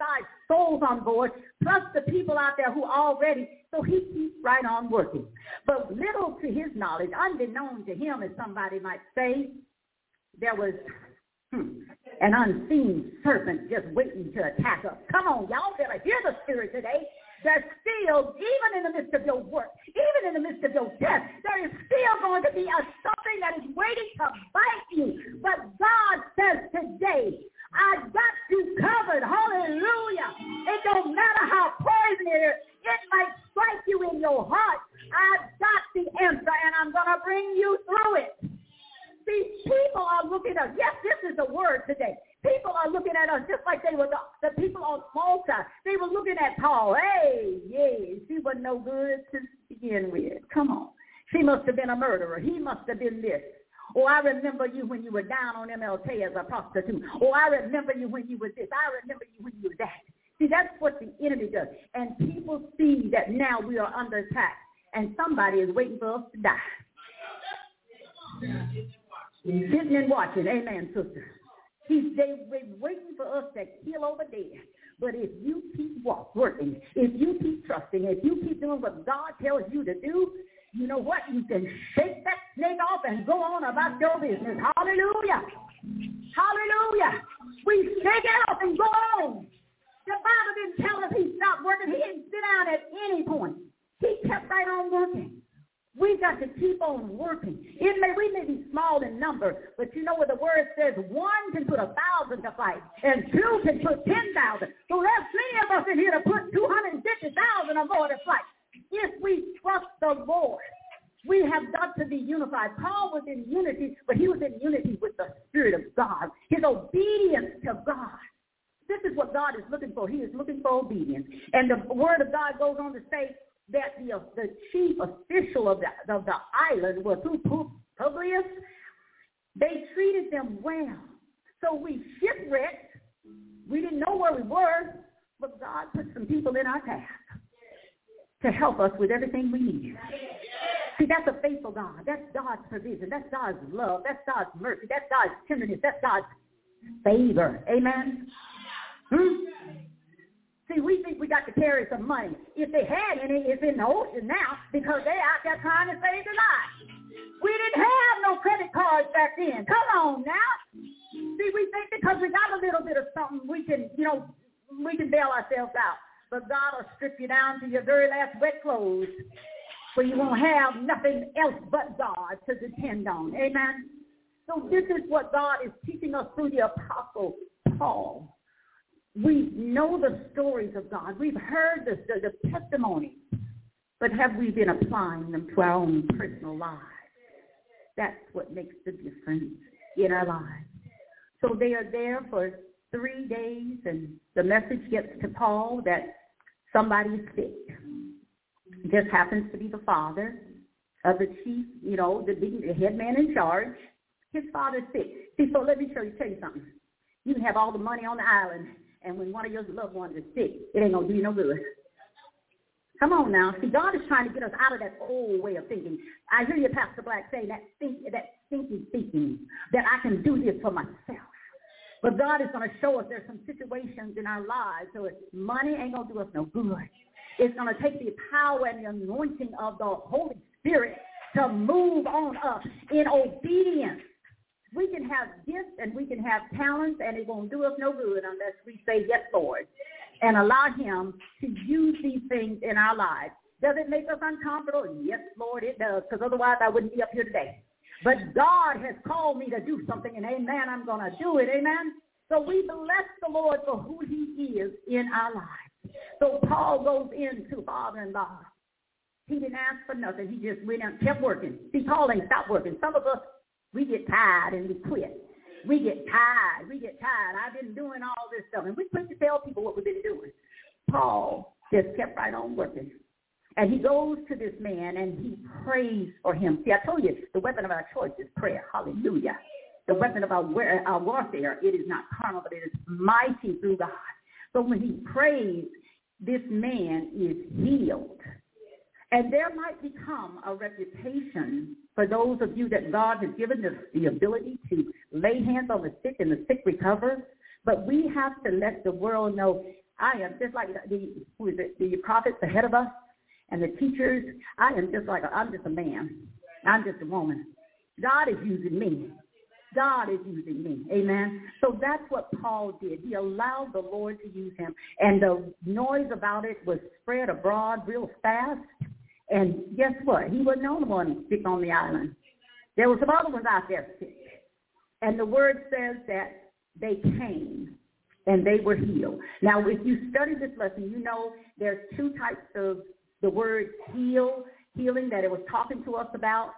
souls on board, plus the people out there who already, so he keeps right on working. But little to his knowledge, unbeknown to him, as somebody might say, there was hmm, an unseen serpent just waiting to attack us. Come on, y'all better hear the spirit today. There's still, even in the midst of your work, even in the midst of your death, there is still going to be a something that is waiting to bite you. But God says today, I got you covered. Hallelujah. It don't matter how poison it is. It might strike you in your heart. I've got the answer, and I'm going to bring you through it. See, people are looking at us. Yes, this is the word today. People are looking at us just like they were the, the people on Malta. They were looking at Paul. Hey, yeah, she wasn't no good to begin with. Come on. She must have been a murderer. He must have been this. Oh, I remember you when you were down on MLK as a prostitute. Oh, I remember you when you were this. I remember you when you were that. See, that's what the enemy does. And people see that now we are under attack. And somebody is waiting for us to die. Sitting and watching. Amen, sister. He's, they, they're waiting for us to kill over there. But if you keep walk, working, if you keep trusting, if you keep doing what God tells you to do, you know what? You can shake that snake off and go on about your business. Hallelujah. Hallelujah. We shake it off and go on. The Bible didn't tell us he stopped working. He didn't sit down at any point. He kept right on working. We got to keep on working. It may we may be small in number, but you know what the word says? One can put a thousand to fight, and two can put ten thousand. So there's plenty of us in here to put two hundred and fifty thousand or more to fight. If we trust the Lord, we have got to be unified. Paul was in unity, but he was in unity with the Spirit of God. His obedience to God. This is what God is looking for. He is looking for obedience. And the word of God goes on to say, that the, the chief official of the, of the island was who, Publius. They treated them well. So we shipwrecked. We didn't know where we were, but God put some people in our path to help us with everything we need. See, that's a faithful God. That's God's provision. That's God's love. That's God's mercy. That's God's tenderness. That's God's favor. Amen? Hmm? See, we think we got to carry some money. If they had any, it's in the ocean now because they're out there trying to save their lives. We didn't have no credit cards back then. Come on now. See, we think because we got a little bit of something, we can, you know, we can bail ourselves out. But God will strip you down to your very last wet clothes where you won't have nothing else but God to depend on. Amen? So this is what God is teaching us through the Apostle Paul. We know the stories of God. We've heard the, the, the testimonies. But have we been applying them to our own personal lives? That's what makes the difference in our lives. So they are there for three days, and the message gets to Paul that somebody is sick. It just happens to be the father of the chief, you know, the, the head man in charge. His father's sick. See, so let me show you, tell you something. You can have all the money on the island, and when one of your loved ones is sick, it ain't to do you no good. Come on now. See, God is trying to get us out of that old way of thinking. I hear you, Pastor Black, say that think, that thinking, thinking, that I can do this for myself. But God is going to show us there's some situations in our lives, so money ain't going to do us no good. It's going to take the power and the anointing of the Holy Spirit to move on us in obedience we can have gifts and we can have talents and it won't do us no good unless we say yes, Lord, and allow him to use these things in our lives. Does it make us uncomfortable? Yes, Lord, it does, because otherwise I wouldn't be up here today. But God has called me to do something, and amen, I'm going to do it, amen. So we bless the Lord for who he is in our lives. So Paul goes into father-in-law. He didn't ask for nothing. He just went and kept working. See, Paul ain't stopped working. Some of us we get tired and we quit. We get tired. We get tired. I've been doing all this stuff. And we quit to tell people what we've been doing. Paul just kept right on working. And he goes to this man and he prays for him. See, I told you, the weapon of our choice is prayer. Hallelujah. The weapon of our, warfare, it is not carnal, but it is mighty through God. So when he prays, this man is healed. And there might become a reputation for those of you that God has given us the ability to lay hands on the sick and the sick recover. But we have to let the world know I am just like the who is it, the prophets ahead of us and the teachers. I am just like a, I'm just a man. I'm just a woman. God is using me. God is using me. Amen. So that's what Paul did. He allowed the Lord to use him. And the noise about it was spread abroad real fast. And guess what? He wasn't the only one sick on the island. There were some other ones out there sick. And the word says that they came and they were healed. Now, if you study this lesson, you know there's two types of the word heal, healing that it was talking to us about.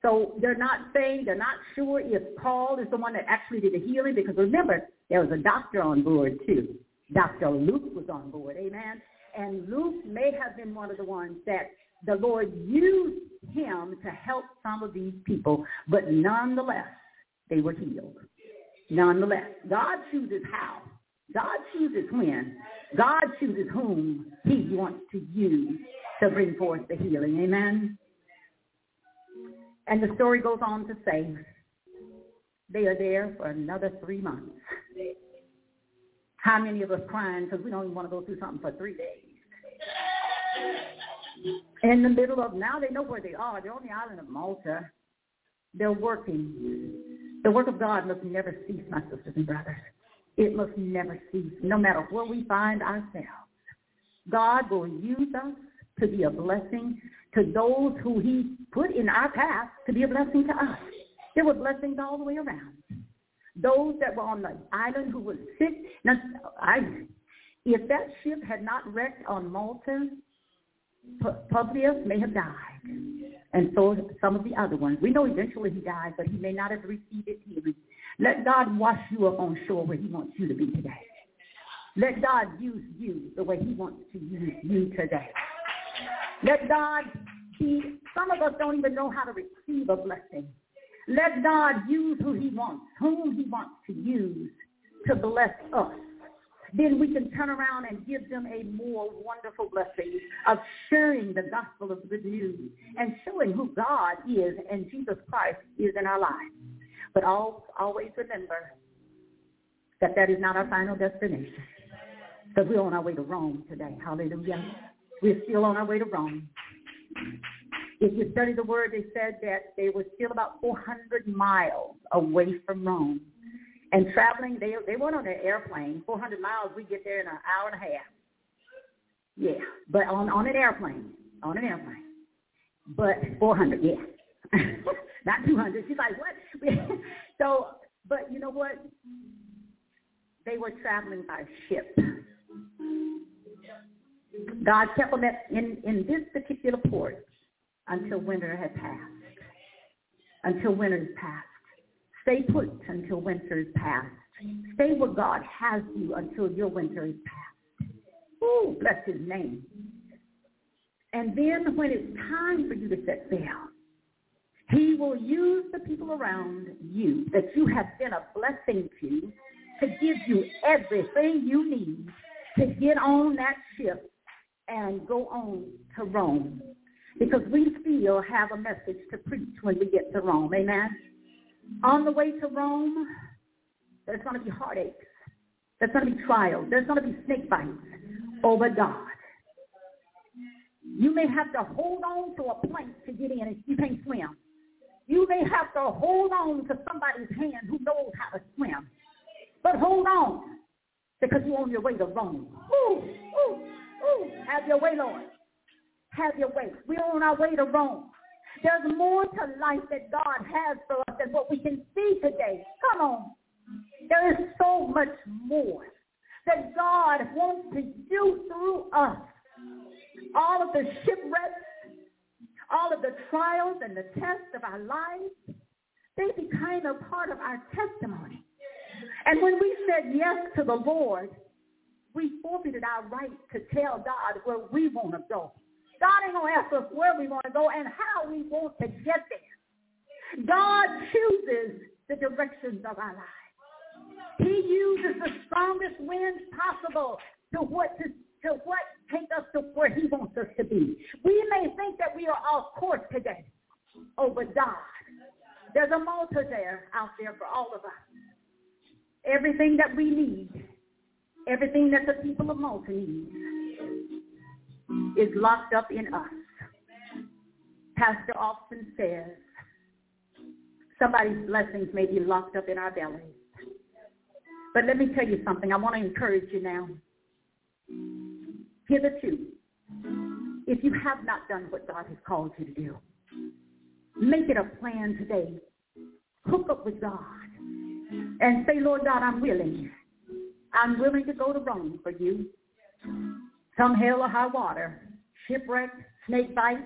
So they're not saying, they're not sure if Paul is the one that actually did the healing because remember, there was a doctor on board too. Dr. Luke was on board, amen? And Luke may have been one of the ones that the Lord used him to help some of these people, but nonetheless, they were healed. Nonetheless, God chooses how. God chooses when. God chooses whom he wants to use to bring forth the healing. Amen? And the story goes on to say they are there for another three months. How many of us crying because we don't even want to go through something for three days? In the middle of, now they know where they are. They're on the island of Malta. They're working. The work of God must never cease, my sisters and brothers. It must never cease, no matter where we find ourselves. God will use us to be a blessing to those who he put in our path to be a blessing to us. There were blessings all the way around. Those that were on the island who were sick. Now, I, if that ship had not wrecked on Malta, Publius may have died. And so some of the other ones. We know eventually he died, but he may not have received his healing. Let God wash you up on shore where he wants you to be today. Let God use you the way he wants to use you today. Let God be, some of us don't even know how to receive a blessing. Let God use who he wants, whom he wants to use to bless us. Then we can turn around and give them a more wonderful blessing of sharing the gospel of good news and showing who God is and Jesus Christ is in our lives. But always remember that that is not our final destination because we're on our way to Rome today. Hallelujah. We're still on our way to Rome. If you study the word, they said that they were still about 400 miles away from Rome. And traveling, they they went on an airplane. 400 miles, we get there in an hour and a half. Yeah, but on on an airplane, on an airplane. But 400, yeah, not 200. She's like, what? so, but you know what? They were traveling by ship. God kept them at, in, in this particular port until winter had passed. Until winter had passed. Stay put until winter is past. Stay where God has you until your winter is past. Ooh, bless his name. And then when it's time for you to set sail, he will use the people around you that you have been a blessing to to give you everything you need to get on that ship and go on to Rome. Because we still have a message to preach when we get to Rome. Amen? On the way to Rome, there's going to be heartaches. There's going to be trials. There's going to be snake bites oh, over God. You may have to hold on to a plank to get in if you can't swim. You may have to hold on to somebody's hand who knows how to swim. But hold on because you're on your way to Rome. Ooh, ooh, ooh. Have your way, Lord. Have your way. We're on our way to Rome. There's more to life that God has for us than what we can see today. Come on. There is so much more that God wants to do through us. All of the shipwrecks, all of the trials and the tests of our lives, they became a part of our testimony. And when we said yes to the Lord, we forfeited our right to tell God where we want to go. God ain't going to ask us where we want to go and how we want to get there. God chooses the directions of our lives. He uses the strongest winds possible to what to, to what take us to where he wants us to be. We may think that we are off course today over God. There's a Malta there out there for all of us. Everything that we need, everything that the people of Malta need is locked up in us. Pastor often says, somebody's blessings may be locked up in our bellies. But let me tell you something. I want to encourage you now. Hitherto, if you have not done what God has called you to do, make it a plan today. Hook up with God and say, Lord God, I'm willing. I'm willing to go to Rome for you. Some hell or high water, shipwreck, snake bites,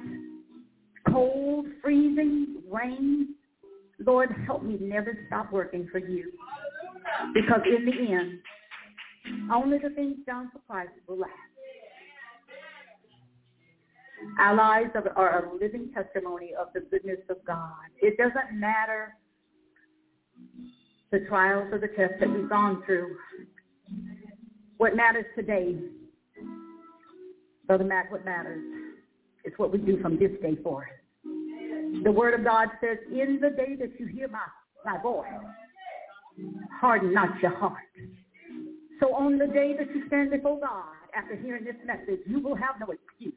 cold, freezing, rain. Lord, help me never stop working for you. Because in the end, only the things done for Christ will last. Our lives are a living testimony of the goodness of God. It doesn't matter the trials or the tests that we've gone through. What matters today doesn't matter what matters. is what we do from this day forth. The word of God says, in the day that you hear my, my voice, harden not your heart. So on the day that you stand before God after hearing this message, you will have no excuse.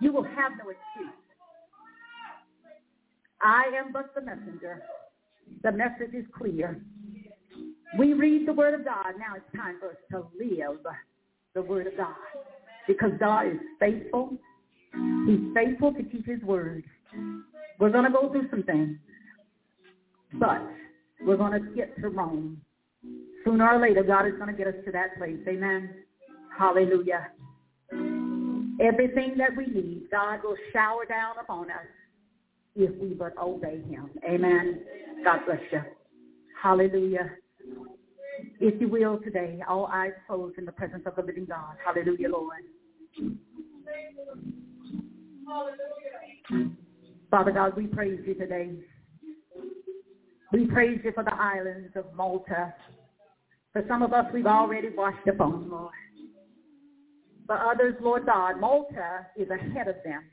You will have no excuse. I am but the messenger. The message is clear. We read the word of God. Now it's time for us to live the word of God because God is faithful. He's faithful to keep his word. We're going to go through some things, but we're going to get to Rome. Sooner or later, God is going to get us to that place. Amen. Hallelujah. Everything that we need, God will shower down upon us if we but obey him. Amen. God bless you. Hallelujah. If you will today, all eyes closed in the presence of the living God. Hallelujah, Lord. Father God, we praise you today. We praise you for the islands of Malta. For some of us, we've already washed upon, Lord. For others, Lord God, Malta is ahead of them.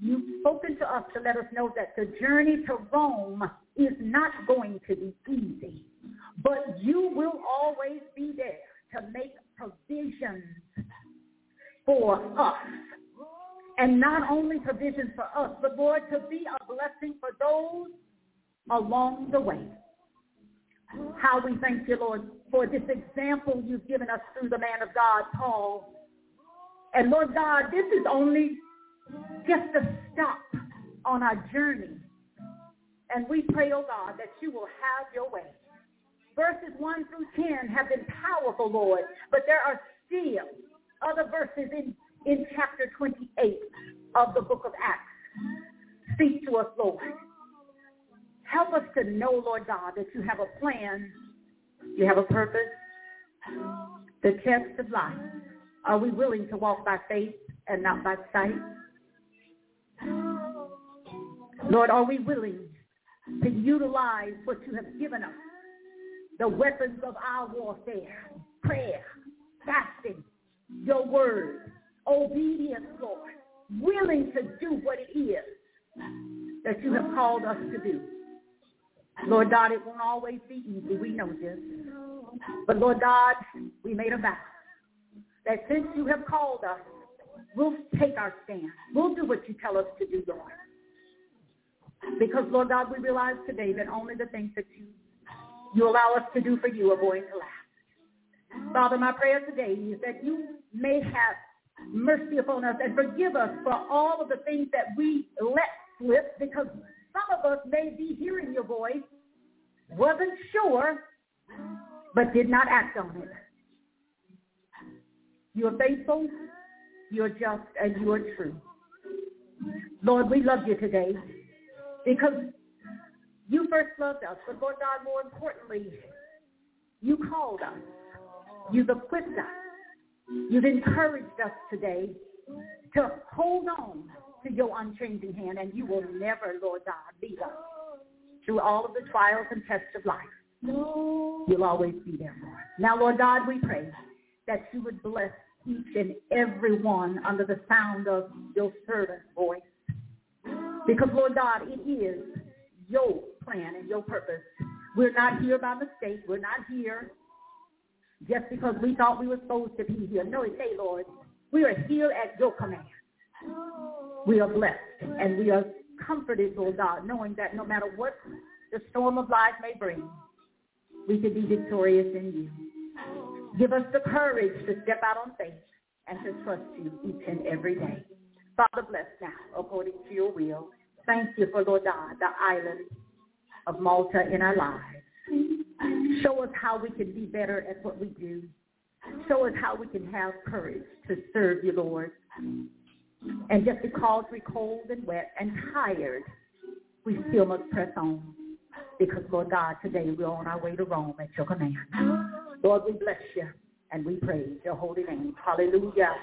You've spoken to us to let us know that the journey to Rome is not going to be easy, but you will always be there to make provisions for us. And not only provision for us, but Lord, to be a blessing for those along the way. How we thank you, Lord, for this example you've given us through the man of God, Paul. And Lord God, this is only just a stop on our journey. And we pray, oh God, that you will have your way. Verses 1 through 10 have been powerful, Lord, but there are still other verses in, in chapter 28 of the book of Acts. Speak to us, Lord. Help us to know, Lord God, that you have a plan, you have a purpose. The test of life. Are we willing to walk by faith and not by sight? Lord, are we willing to utilize what you have given us, the weapons of our warfare, prayer, fasting, your word, obedience, Lord, willing to do what it is that you have called us to do. Lord God, it won't always be easy. We know this. But Lord God, we made a vow that since you have called us, we'll take our stand. We'll do what you tell us to do, Lord. Because, Lord God, we realize today that only the things that you, you allow us to do for you are going to last. Father, my prayer today is that you may have mercy upon us and forgive us for all of the things that we let slip because some of us may be hearing your voice, wasn't sure, but did not act on it. You are faithful, you are just, and you are true. Lord, we love you today because you first loved us, but Lord God, more importantly, you called us. You've equipped us. You've encouraged us today to hold on to your unchanging hand, and you will never, Lord God, leave us through all of the trials and tests of life. You'll always be there. Now, Lord God, we pray that you would bless each and every one under the sound of your servant's voice. Because, Lord God, it is your plan and your purpose. We're not here by mistake. We're not here just because we thought we were supposed to be here. No, say, Lord, we are here at your command. We are blessed and we are comforted, Lord God, knowing that no matter what the storm of life may bring, we can be victorious in you. Give us the courage to step out on faith and to trust you each and every day. Father, bless now according to your will. Thank you for, Lord God, the island of Malta in our lives. Show us how we can be better at what we do. Show us how we can have courage to serve you, Lord. And just because we're cold and wet and tired, we still must press on. Because, Lord God, today we're on our way to Rome at your command. Lord, we bless you and we praise your holy name. Hallelujah.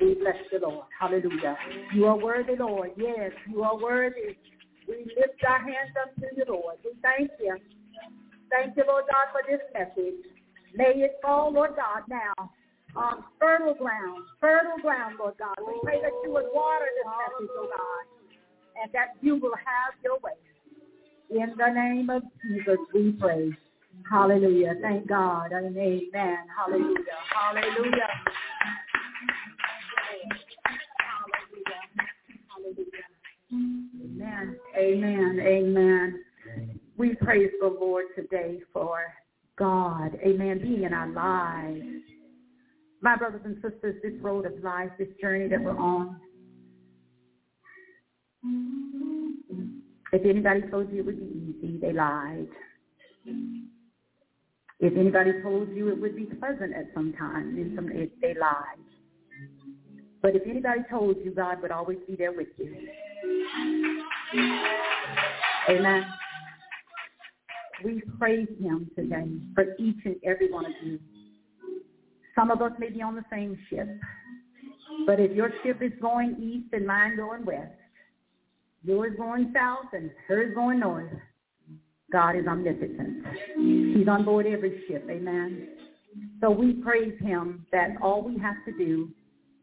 We bless you, Lord. Hallelujah. You are worthy, Lord. Yes, you are worthy. We lift our hands up to you, Lord. We thank you. Thank you, Lord God, for this message. May it fall, Lord God, now on fertile ground, fertile ground, Lord God. We pray that you would water this message, oh God, and that you will have your way. In the name of Jesus, we pray. Hallelujah. Thank God. And amen. Hallelujah. Hallelujah. Amen. Amen. Amen. We praise the Lord today for God, amen, being in our lives. My brothers and sisters, this road of life, this journey that we're on, if anybody told you it would be easy, they lied. If anybody told you it would be pleasant at some time, then some, they lied. But if anybody told you God would always be there with you, amen. We praise him today for each and every one of you. Some of us may be on the same ship, but if your ship is going east and mine going west, yours going south and hers going north, God is omnipotent. He's on board every ship, amen. So we praise him that all we have to do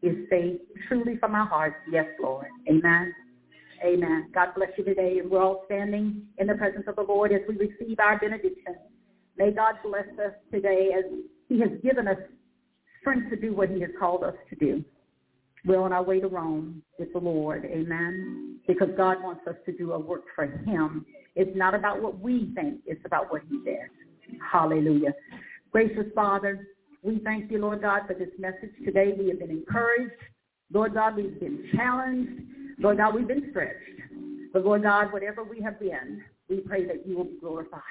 is say truly from our hearts, yes, Lord. Amen. Amen. God bless you today. And we're all standing in the presence of the Lord as we receive our benediction. May God bless us today as he has given us strength to do what he has called us to do. We're on our way to Rome with the Lord. Amen. Because God wants us to do a work for him. It's not about what we think. It's about what he says. Hallelujah. Gracious Father, we thank you, Lord God, for this message today. We have been encouraged. Lord God, we've been challenged. Lord God, we've been stretched. But Lord God, whatever we have been, we pray that you will be glorified.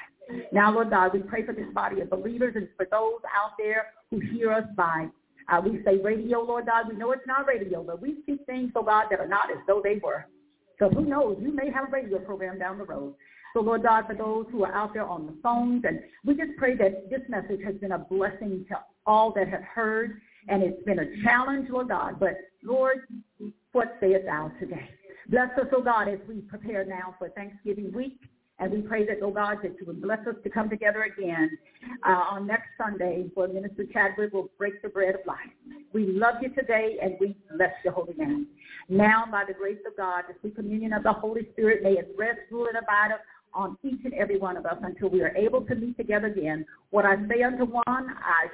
Now, Lord God, we pray for this body of believers and for those out there who hear us by, uh, we say radio, Lord God. We know it's not radio, but we speak things, oh God, that are not as though they were. So who knows? You may have a radio program down the road. So Lord God, for those who are out there on the phones, and we just pray that this message has been a blessing to all that have heard, and it's been a challenge, Lord God. But Lord, what sayest thou today? Bless us, oh God, as we prepare now for Thanksgiving week. And we pray that, oh God, that you would bless us to come together again uh, on next Sunday where Minister Chadwick will break the bread of life. We love you today and we bless your holy name. Now, by the grace of God, the sweet communion of the Holy Spirit may it rest, rule, and abide on each and every one of us until we are able to meet together again. What I say unto one, I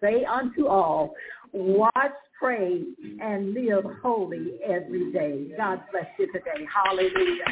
say unto all, watch, pray, and live holy every day. God bless you today. Hallelujah.